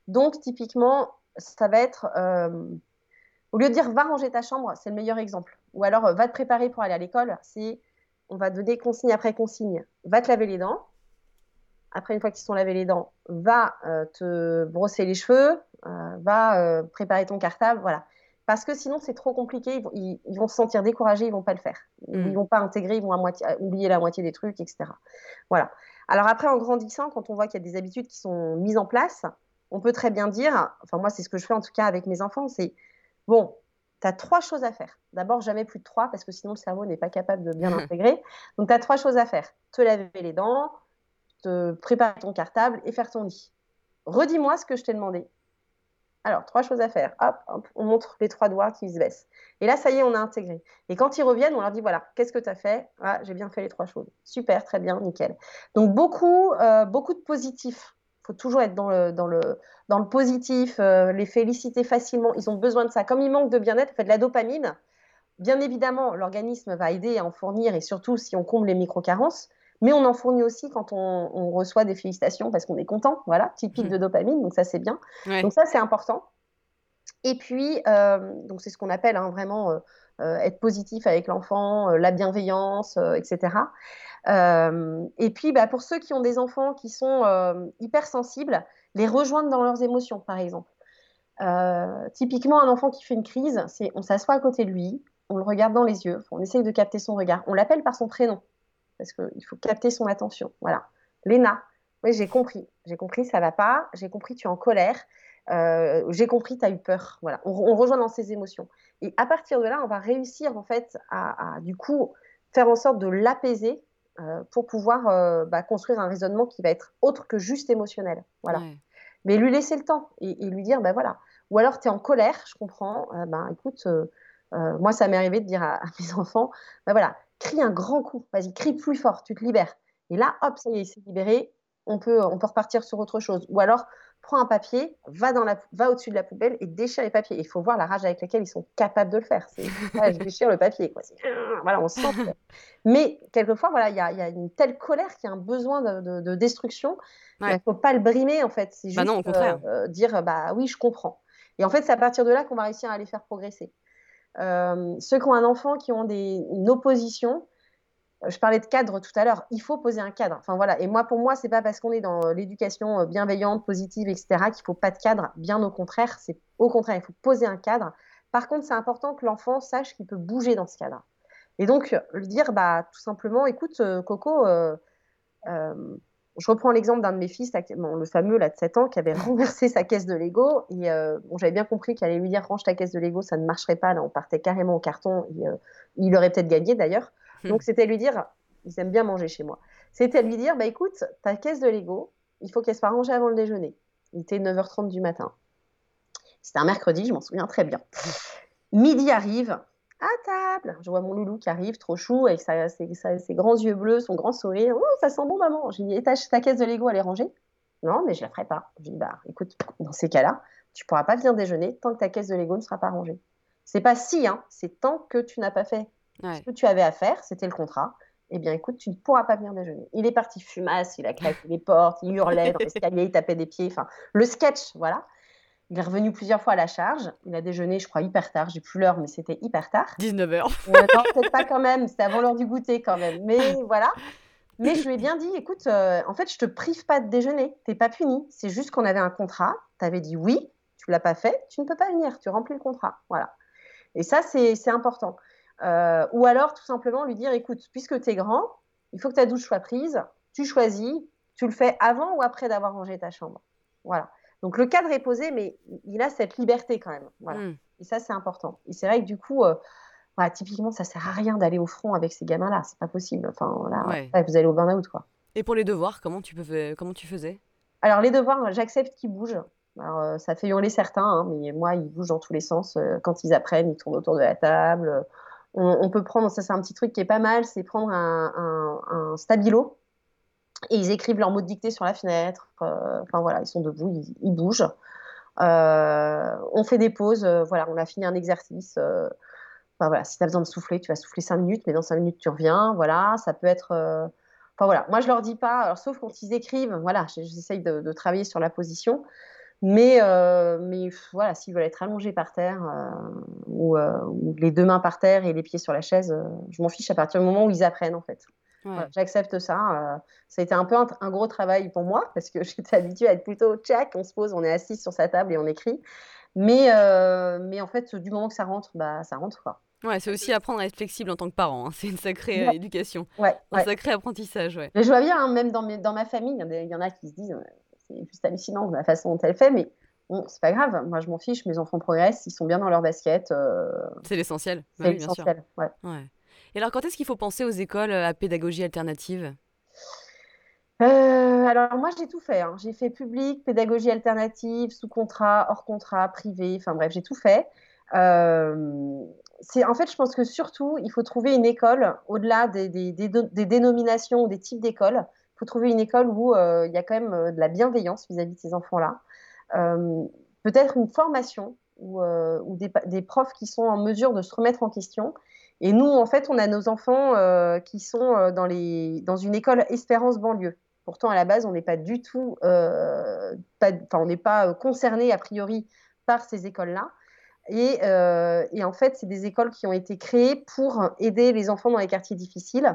Donc, typiquement, ça va être, euh, au lieu de dire va ranger ta chambre, c'est le meilleur exemple. Ou alors euh, va te préparer pour aller à l'école, c'est on va donner consigne après consigne. Va te laver les dents. Après, une fois qu'ils se sont lavés les dents, va euh, te brosser les cheveux, va préparer ton cartable, voilà. Parce que sinon, c'est trop compliqué, ils vont, ils- ils vont se sentir découragés, ils vont pas le faire. Ils Mm. vont pas intégrer, ils vont à moitié, oublier la moitié des trucs, etc. Voilà. Alors après, en grandissant, quand on voit qu'il y a des habitudes qui sont mises en place, on peut très bien dire, enfin moi, c'est ce que je fais en tout cas avec mes enfants, c'est, bon, tu as trois choses à faire. D'abord, jamais plus de trois, parce que sinon le cerveau n'est pas capable de bien intégrer. Donc, tu as trois choses à faire. Te laver les dents, te préparer ton cartable et faire ton lit. Redis-moi ce que je t'ai demandé. Alors, trois choses à faire. Hop, hop, on montre les trois doigts qui se baissent. Et là, ça y est, on a intégré. Et quand ils reviennent, on leur dit voilà, qu'est-ce que tu as fait? Ah, j'ai bien fait les trois choses. Super, très bien, nickel. Donc, beaucoup, euh, beaucoup de positifs. Faut toujours être dans le, dans le, dans le positif, euh, les féliciter facilement. Ils ont besoin de ça. Comme il manque de bien-être, en fait, de la dopamine, bien évidemment, l'organisme va aider à en fournir et surtout si on comble les micro-carences. Mais on en fournit aussi quand on, on reçoit des félicitations parce qu'on est content, voilà, petit pic Mhm. de dopamine, donc ça c'est bien. Ouais. Donc ça c'est important. Et puis, euh, donc c'est ce qu'on appelle hein, vraiment euh, être positif avec l'enfant, la bienveillance, etc. Euh, et puis, bah, pour ceux qui ont des enfants qui sont euh, hypersensibles, les rejoindre dans leurs émotions, par exemple. Euh, typiquement, un enfant qui fait une crise, c'est on s'assoit à côté de lui, on le regarde dans les yeux, on essaye de capter son regard, on l'appelle par son prénom parce qu'il faut capter son attention. Voilà, Léna, oui, j'ai compris, j'ai compris, ça va pas, j'ai compris, tu es en colère, euh, j'ai compris, tu as eu peur. Voilà, on, rejoint dans ses émotions. Et à partir de là, on va réussir en fait à, à, du coup faire en sorte de l'apaiser euh, pour pouvoir euh, bah, construire un raisonnement qui va être autre que juste émotionnel. Voilà. Ouais. Mais lui laisser le temps et, et lui dire, ben voilà. Ou alors tu es en colère, je comprends, ben écoute, moi ça m'est arrivé de dire à, à mes enfants, ben voilà, crie un grand coup, vas-y, crie plus fort, tu te libères. Et là, hop, ça y est, c'est libéré, on peut, on peut repartir sur autre chose. Ou alors, prends un papier, va, dans la, va au-dessus de la poubelle et déchire les papiers. Il faut voir la rage avec laquelle ils sont capables de le faire. C'est, ouais, je déchire le papier. Quoi. C'est, voilà, on sent. que- Mais quelquefois, voilà, il y a, il y a une telle colère qu'il y a un besoin de, de- de destruction. Il Ouais. ne faut pas le brimer, en fait. C'est juste Bah non, au contraire. euh, euh, dire, bah oui, je comprends. Et en fait, c'est à partir de là qu'on va réussir à les faire progresser. Euh, ceux qui ont un enfant qui ont des, une opposition, euh, je parlais de cadre tout à l'heure, il faut poser un cadre. Enfin voilà. Et moi, pour moi, c'est pas parce qu'on est dans l'éducation euh, bienveillante, positive, etc., qu'il faut pas de cadre. Bien au contraire, c'est au contraire, il faut poser un cadre. Par contre, c'est important que l'enfant sache qu'il peut bouger dans ce cadre. Et donc, lui dire, bah, tout simplement, écoute, euh, Coco, euh, euh, je reprends l'exemple d'un de mes fils, le fameux là, de 7 ans, qui avait renversé sa caisse de Lego. Et euh, bon, j'avais bien compris qu'il allait lui dire range ta caisse de Lego, ça ne marcherait pas. Là, on partait carrément au carton. Euh, il aurait peut-être gagné d'ailleurs. Hmm. Donc, c'était lui dire ils aiment bien manger chez moi. C'était lui dire bah, écoute, ta caisse de Lego, il faut qu'elle soit rangée avant le déjeuner. Il était 9h30 du matin. C'était un mercredi, je m'en souviens très bien. Midi arrive, à table. Je vois mon loulou qui arrive, trop chou, avec ses, grands yeux bleus, son grand sourire. Oh, ça sent bon, maman. J'ai dit, et ta, ta caisse de Lego, elle est rangée? Non, mais je la ferai pas. Je dis, bah, écoute, dans ces cas-là, tu pourras pas venir déjeuner tant que ta caisse de Lego ne sera pas rangée. C'est pas si, hein, c'est tant que tu n'as pas fait Ouais. ce que tu avais à faire, c'était le contrat. Eh bien, écoute, tu ne pourras pas venir déjeuner. Il est parti fumasse, il a claqué les portes, il hurlait dans l'escalier, il tapait des pieds. Enfin, le sketch, voilà. Il est revenu plusieurs fois à la charge. Il a déjeuné, je crois, hyper tard. J'ai plus l'heure, mais c'était hyper tard. 19h. Euh, non, peut-être pas quand même. C'était avant l'heure du goûter quand même. Mais voilà. Mais je lui ai bien dit, écoute, euh, en fait, je te prive pas de déjeuner. T'es pas puni. C'est juste qu'on avait un contrat. Tu avais dit oui. Tu l'as pas fait. Tu ne peux pas venir. Tu remplis le contrat. Voilà. Et ça, c'est important. Euh, ou alors, tout simplement, lui dire, écoute, puisque tu es grand, il faut que ta douche soit prise. Tu choisis. Tu le fais avant ou après d'avoir rangé ta chambre. Voilà. Donc le cadre est posé, mais il a cette liberté quand même. Voilà. Hmm. Et ça, c'est important. Et c'est vrai que du coup, euh, voilà, typiquement, ça sert à rien d'aller au front avec ces gamins-là. C'est pas possible. Enfin, là, Ouais. vous allez au burn-out, quoi. Et pour les devoirs, comment tu, peux, comment tu faisais? Alors, les devoirs, j'accepte qu'ils bougent. Alors, euh, ça fait hurler certains, hein, mais moi, ils bougent dans tous les sens. Euh, quand ils apprennent, ils tournent autour de la table. On, peut prendre, ça c'est un petit truc qui est pas mal, c'est prendre un, stabilo et ils écrivent leur mot de dictée sur la fenêtre. enfin voilà, ils sont debout, ils, bougent. on fait des pauses, voilà, on a fini un exercice. Voilà, si tu as besoin de souffler, tu vas souffler 5 minutes, mais dans 5 minutes, tu reviens. Voilà, ça peut être. Voilà, moi je leur dis pas, sauf quand ils écrivent, voilà, j'essaye de, travailler sur la position. Mais, euh, mais voilà, s'ils veulent être allongés par terre euh, euh, ou, les deux mains par terre et les pieds sur la chaise, je m'en fiche à partir du moment où ils apprennent en fait. J'accepte ça. ça a été un peu un, gros travail pour moi parce que j'étais habituée à être plutôt tchac, on se pose, on est assis sur sa table et on écrit. Mais, mais en fait, du moment que ça rentre, bah, ça rentre quoi. Ouais, c'est aussi apprendre à être flexible en tant que parent. Hein. C'est une sacrée éducation. Ouais, un sacré apprentissage. Ouais. Mais je vois bien, hein, même dans, mes, dans ma famille, il y, en a qui se disent c'est juste hallucinant la façon dont elle fait, mais bon, c'est pas grave. Moi, je m'en fiche. Mes enfants progressent, ils sont bien dans leur basket. Euh, c'est l'essentiel. C'est l'essentiel, ouais. Et alors, quand est-ce qu'il faut penser aux écoles à pédagogie alternative? Euh, alors moi j'ai tout fait. Hein. J'ai fait public, pédagogie alternative, sous contrat, hors contrat, privé. Enfin bref, j'ai tout fait. Euh, c'est en fait, je pense que surtout, il faut trouver une école au-delà des, des, des, des dénominations ou des types d'écoles faut trouver une école où euh, il y a quand même euh, de la bienveillance vis-à-vis de ces enfants-là. Euh, peut-être une formation ou, des, profs qui sont en mesure de se remettre en question. Et nous, en fait, on a nos enfants qui sont dans, une école Espérance banlieue. Pourtant, à la base, on n'est pas du tout, pas, on n'est pas concerné a priori par ces écoles-là. Et, en fait, c'est des écoles qui ont été créées pour aider les enfants dans les quartiers difficiles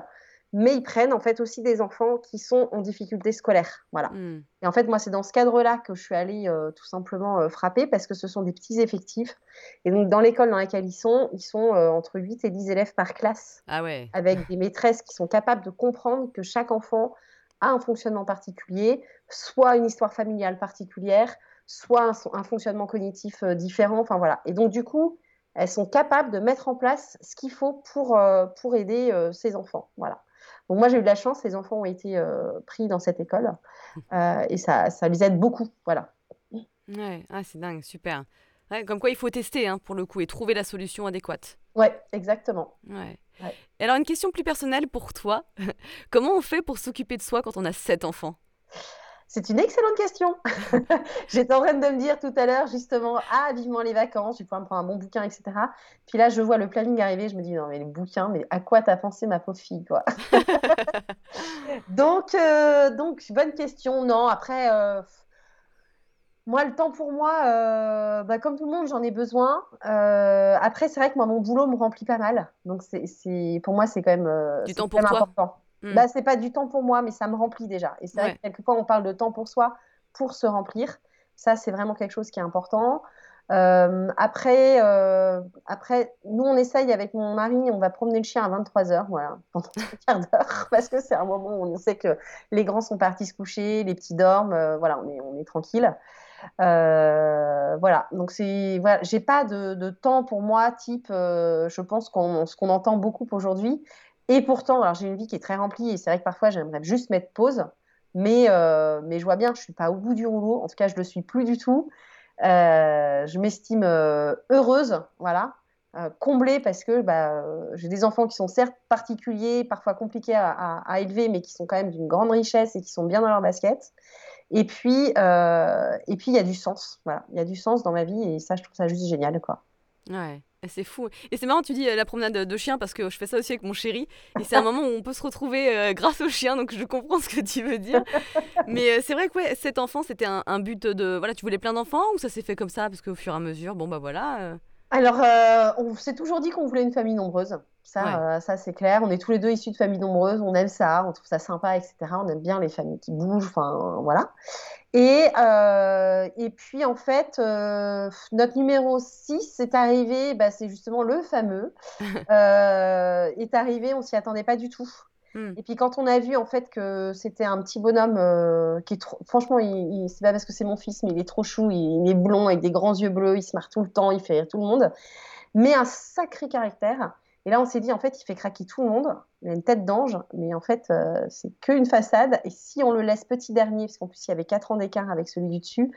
mais ils prennent en fait aussi des enfants qui sont en difficulté scolaire. Voilà. Hmm. Et en fait, moi, c'est dans ce cadre-là que je suis allée euh, tout simplement euh, frapper parce que ce sont des petits effectifs. Et donc, dans l'école dans laquelle ils sont, ils sont euh, entre 8 et 10 élèves par classe. Ah ouais. Avec des maîtresses qui sont capables de comprendre que chaque enfant a un fonctionnement particulier, soit une histoire familiale particulière, soit un, fonctionnement cognitif différent. Enfin, voilà. Et donc, du coup, elles sont capables de mettre en place ce qu'il faut pour, pour aider ces enfants. Voilà. Donc moi j'ai eu de la chance, les enfants ont été euh, pris dans cette école euh, et ça, ça les aide beaucoup, voilà. Ouais, ah, c'est dingue, super. comme quoi il faut tester hein, pour le coup et trouver la solution adéquate. Ouais, exactement. Ouais. alors une question plus personnelle pour toi. Comment on fait pour s'occuper de soi quand on a sept enfants? C'est une excellente question. J'étais en train de me dire tout à l'heure, justement, ah, vivement les vacances, je vais pouvoir me prendre un bon bouquin, etc. Puis là, je vois le planning arriver, je me dis, non, mais les bouquins, mais à quoi t'as pensé, ma pauvre fille, quoi donc, euh, donc, bonne question. Non, après, euh, moi, le temps pour moi, euh, bah, comme tout le monde, j'en ai besoin. après, c'est vrai que moi, mon boulot me remplit pas mal. Donc, c'est, pour moi, c'est quand même, du temps pour toi. important. Mmh. Bah, c'est pas du temps pour moi, mais ça me remplit déjà. Et c'est vrai que quelquefois, on parle de temps pour soi pour se remplir. Ça, c'est vraiment quelque chose qui est important. Euh, après, euh, après, nous, on essaye avec mon mari, on va promener le chien à 23h, voilà, pendant un quart d'heure, parce que c'est un moment où on sait que les grands sont partis se coucher, les petits dorment, euh, voilà, on est, on est tranquille. voilà, donc c'est, voilà, j'ai pas de, de, temps pour moi, type, je pense qu'on, ce qu'on entend beaucoup aujourd'hui, et pourtant, alors j'ai une vie qui est très remplie et c'est vrai que parfois j'aimerais juste mettre pause, mais, euh, mais je vois bien que je ne suis pas au bout du rouleau. En tout cas, je ne le suis plus du tout. Euh, je m'estime euh, heureuse, voilà, comblée parce que bah, j'ai des enfants qui sont certes particuliers, parfois compliqués à, élever, mais qui sont quand même d'une grande richesse et qui sont bien dans leur basket. Et puis, et puis il y a du sens, il y a du sens dans ma vie et ça, je trouve ça juste génial, quoi. Ouais. C'est fou. Et c'est marrant, tu dis euh, la promenade de chien parce que je fais ça aussi avec mon chéri. Et c'est un moment où on peut se retrouver euh, grâce au chien, donc je comprends ce que tu veux dire. Mais euh, c'est vrai que ouais, cet enfant, c'était un, un, but de. Voilà, tu voulais plein d'enfants ou ça s'est fait comme ça? Parce qu'au fur et à mesure, bon bah voilà. Alors, on s'est toujours dit qu'on voulait une famille nombreuse. Ça, ça c'est clair. On est tous les deux issus de familles nombreuses. On aime ça, on trouve ça sympa, etc. On aime bien les familles qui bougent. Enfin, voilà. Et, euh, et puis, en fait, euh, notre numéro 6 est arrivé, bah, c'est justement le fameux, euh, est arrivé, on s'y attendait pas du tout. Hmm. Et puis, quand on a vu, en fait, que c'était un petit bonhomme qui est trop... Franchement, il, c'est pas parce que c'est mon fils, mais il est trop chou, il, est blond, avec des grands yeux bleus, il se marre tout le temps, il fait rire tout le monde. Mais un sacré caractère. Et là, on s'est dit, en fait, il fait craquer tout le monde. Il a une tête d'ange, mais en fait, euh, c'est qu'une façade. Et si on le laisse petit dernier, parce qu'en plus, il y avait 4 ans d'écart avec celui du dessus,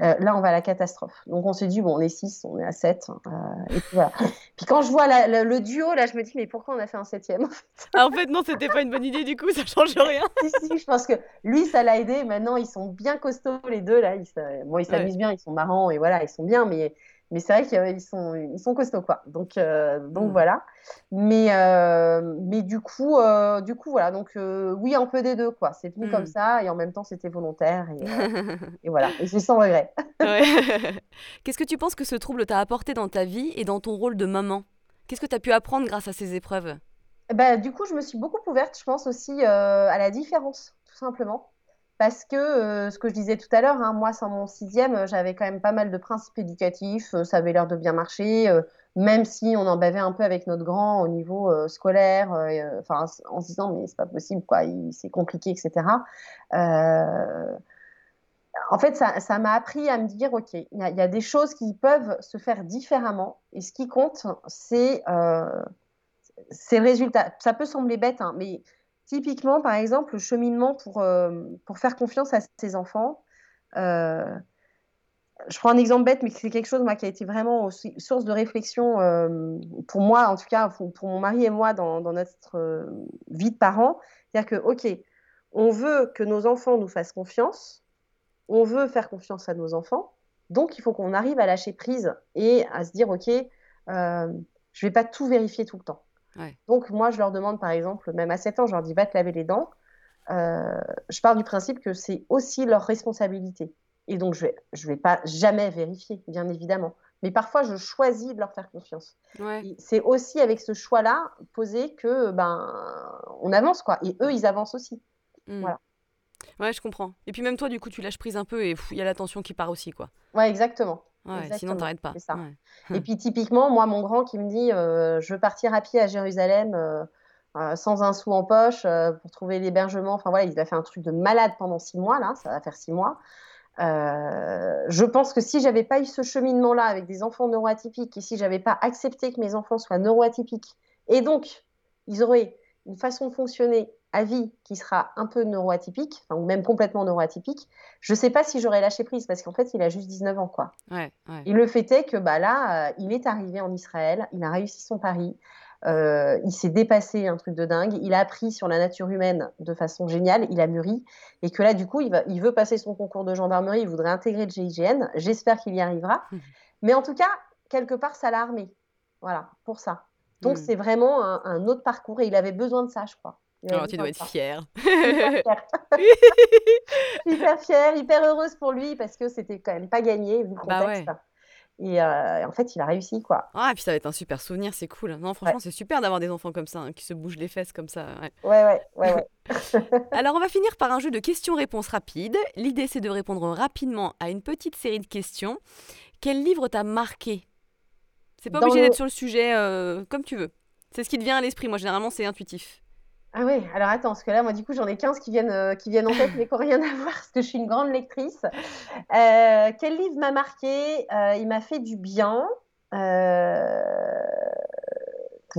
Euh, là, on va à la catastrophe. Donc, on s'est dit, bon, on est 6, on est à 7. Euh, et puis, voilà. puis quand je vois le duo, là, je me dis, mais pourquoi on a fait un septième en fait, ah, en fait non, c'était pas une bonne idée, du coup, ça change rien. si, si, je pense que lui, ça l'a aidé. Maintenant, ils sont bien costauds, les deux, là. Ils, bon, ils s'amusent bien, ils sont marrants, et voilà, ils sont bien, mais mais c'est vrai qu'ils sont, ils sont costauds, quoi. Donc, euh, donc mmh. voilà. Mais, euh, mais du coup, euh, du coup, voilà. Donc, oui, un peu des deux, quoi. C'est venu comme mmh. ça, et en même temps, c'était volontaire. Et, et voilà. Et c'est sans regret. Qu'est-ce que tu penses que ce trouble t'a apporté dans ta vie et dans ton rôle de maman? Qu'est-ce que tu as pu apprendre grâce à ces épreuves? Bah, Du coup, je me suis beaucoup ouverte, je pense, aussi à la différence, tout simplement parce que euh, ce que je disais tout à l'heure, hein, moi, sans mon sixième, euh, j'avais quand même pas mal de principes éducatifs, euh, ça avait l'air de bien marcher, même si on en bavait un peu avec notre grand au niveau scolaire, en se disant, mais c'est pas possible, quoi, c'est compliqué, etc. en fait, ça m'a appris à me dire, OK, il y, a des choses qui peuvent se faire différemment, et ce qui compte, c'est le résultat. Ça peut sembler bête, hein, mais Typiquement, par exemple, le cheminement pour, euh, faire confiance à ses enfants. Euh, je prends un exemple bête, mais c'est quelque chose qui a été vraiment aussi, source de réflexion euh, pour moi, en tout cas pour, mon mari et moi dans, dans notre vie de parents. C'est-à-dire que, OK, on veut que nos enfants nous fassent confiance, on veut faire confiance à nos enfants, donc il faut qu'on arrive à lâcher prise et à se dire, OK, je ne vais pas tout vérifier tout le temps. Donc, moi, je leur demande, par exemple, même à 7 ans, je leur dis, va te laver les dents. Euh, je pars du principe que c'est aussi leur responsabilité. Et donc, je ne vais, je vais pas jamais vérifier, bien évidemment. Mais parfois, je choisis de leur faire confiance. C'est aussi avec ce choix-là posé que ben, on avance, quoi. Et eux, ils avancent aussi. Mmh. Voilà. Ouais, je comprends. Et puis même toi, du coup, tu lâches prise un peu et il y a l'attention qui part aussi, quoi. Ouais, exactement. Ouais, sinon, t'arrêtes pas. Ça. Et puis, typiquement, moi, mon grand qui me dit euh, Je veux partir à pied à Jérusalem euh, euh, sans un sou en poche pour trouver l'hébergement. Enfin, voilà, il a fait un truc de malade pendant six mois, là, ça va faire six mois. je pense que si j'avais pas eu ce cheminement-là avec des enfants neuroatypiques et si j'avais pas accepté que mes enfants soient neuroatypiques et donc ils auraient une façon de fonctionner à vie qui sera un peu neuroatypique, ou même complètement neuroatypique, je ne sais pas si j'aurais lâché prise parce qu'en fait, il a juste 19 ans. Quoi. Et le fait est que bah, là, euh, il est arrivé en Israël, il a réussi son pari, euh, il s'est dépassé un truc de dingue, il a appris sur la nature humaine de façon géniale, il a mûri, et que là, du coup, il, va, il veut passer son concours de gendarmerie, il voudrait intégrer le GIGN, j'espère qu'il y arrivera. Mais en tout cas, quelque part, ça l'a armé. Voilà, pour ça. Donc, hmm. c'est vraiment un autre parcours, et il avait besoin de ça, je crois. Alors, tu dois être fière. Hyper fière. hyper heureuse pour lui parce que c'était quand même pas gagné vu le bah contexte. Et, euh, en fait, il a réussi, quoi. Ah, et puis ça va être un super souvenir, c'est cool. Non, franchement, c'est super d'avoir des enfants comme ça, hein, qui se bougent les fesses comme ça. Ouais, ouais, ouais, ouais. Alors, on va finir par un jeu de questions-réponses rapides. L'idée, c'est de répondre rapidement à une petite série de questions. Quel livre t'a marqué? C'est pas obligé d'être sur le sujet, euh, comme tu veux. C'est ce qui te vient à l'esprit. Moi, généralement, c'est intuitif. Ah oui, alors attends, parce que là, moi, du coup, j'en ai 15 qui viennent, euh, qui viennent en tête, mais qui n'ont rien à voir, parce que je suis une grande lectrice. Euh, quel livre m'a marqué? Euh, Il m'a fait du bien. je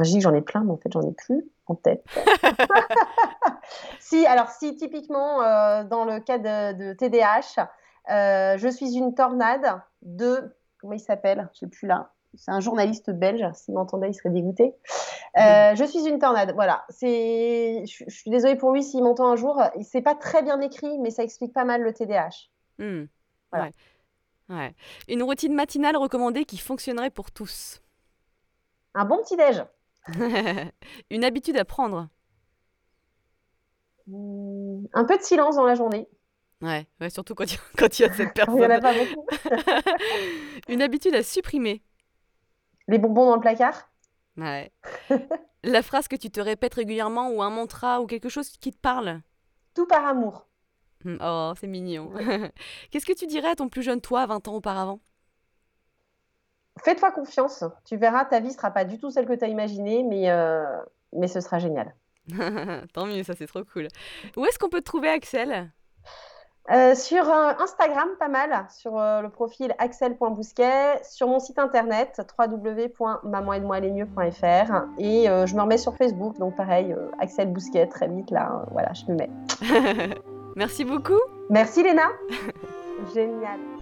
dis que j'en ai plein, mais en fait, j'en ai plus en tête. si, alors, si, typiquement, dans le cas de, de TDAH, je suis une tornade de. Comment il s'appelle? Je ne sais plus là c'est un journaliste belge. S'il m'entendait, il serait dégoûté. Euh, je suis une tornade. Voilà. C'est. Je, suis désolée pour lui s'il m'entend un jour. C'est pas très bien écrit, mais ça explique pas mal le TDAH. Hmm. Voilà. Ouais. Une routine matinale recommandée qui fonctionnerait pour tous. Un bon petit déj. Une habitude à prendre. Hmm, un peu de silence dans la journée. Ouais, ouais surtout quand il, quand il y a cette personne. il n'y en a pas beaucoup. Une habitude à supprimer. Les bonbons dans le placard Ouais. La phrase que tu te répètes régulièrement ou un mantra ou quelque chose qui te parle Tout par amour. Hum, oh, c'est mignon. Qu'est-ce que tu dirais à ton plus jeune toi, 20 ans auparavant? Fais-toi confiance. Tu verras, ta vie sera pas du tout celle que tu as imaginée, mais, euh, mais ce sera génial. Tant mieux, ça c'est trop cool. Où est-ce qu'on peut te trouver, Axel? Euh, sur euh, Instagram, pas mal, sur euh, le profil axel.bousquet, sur mon site internet www.maman-et-moi-les-mieux.fr et je me remets sur Facebook, donc pareil, Axel Bousquet, très vite là, voilà, je me mets. Merci beaucoup. Merci Léna. Génial.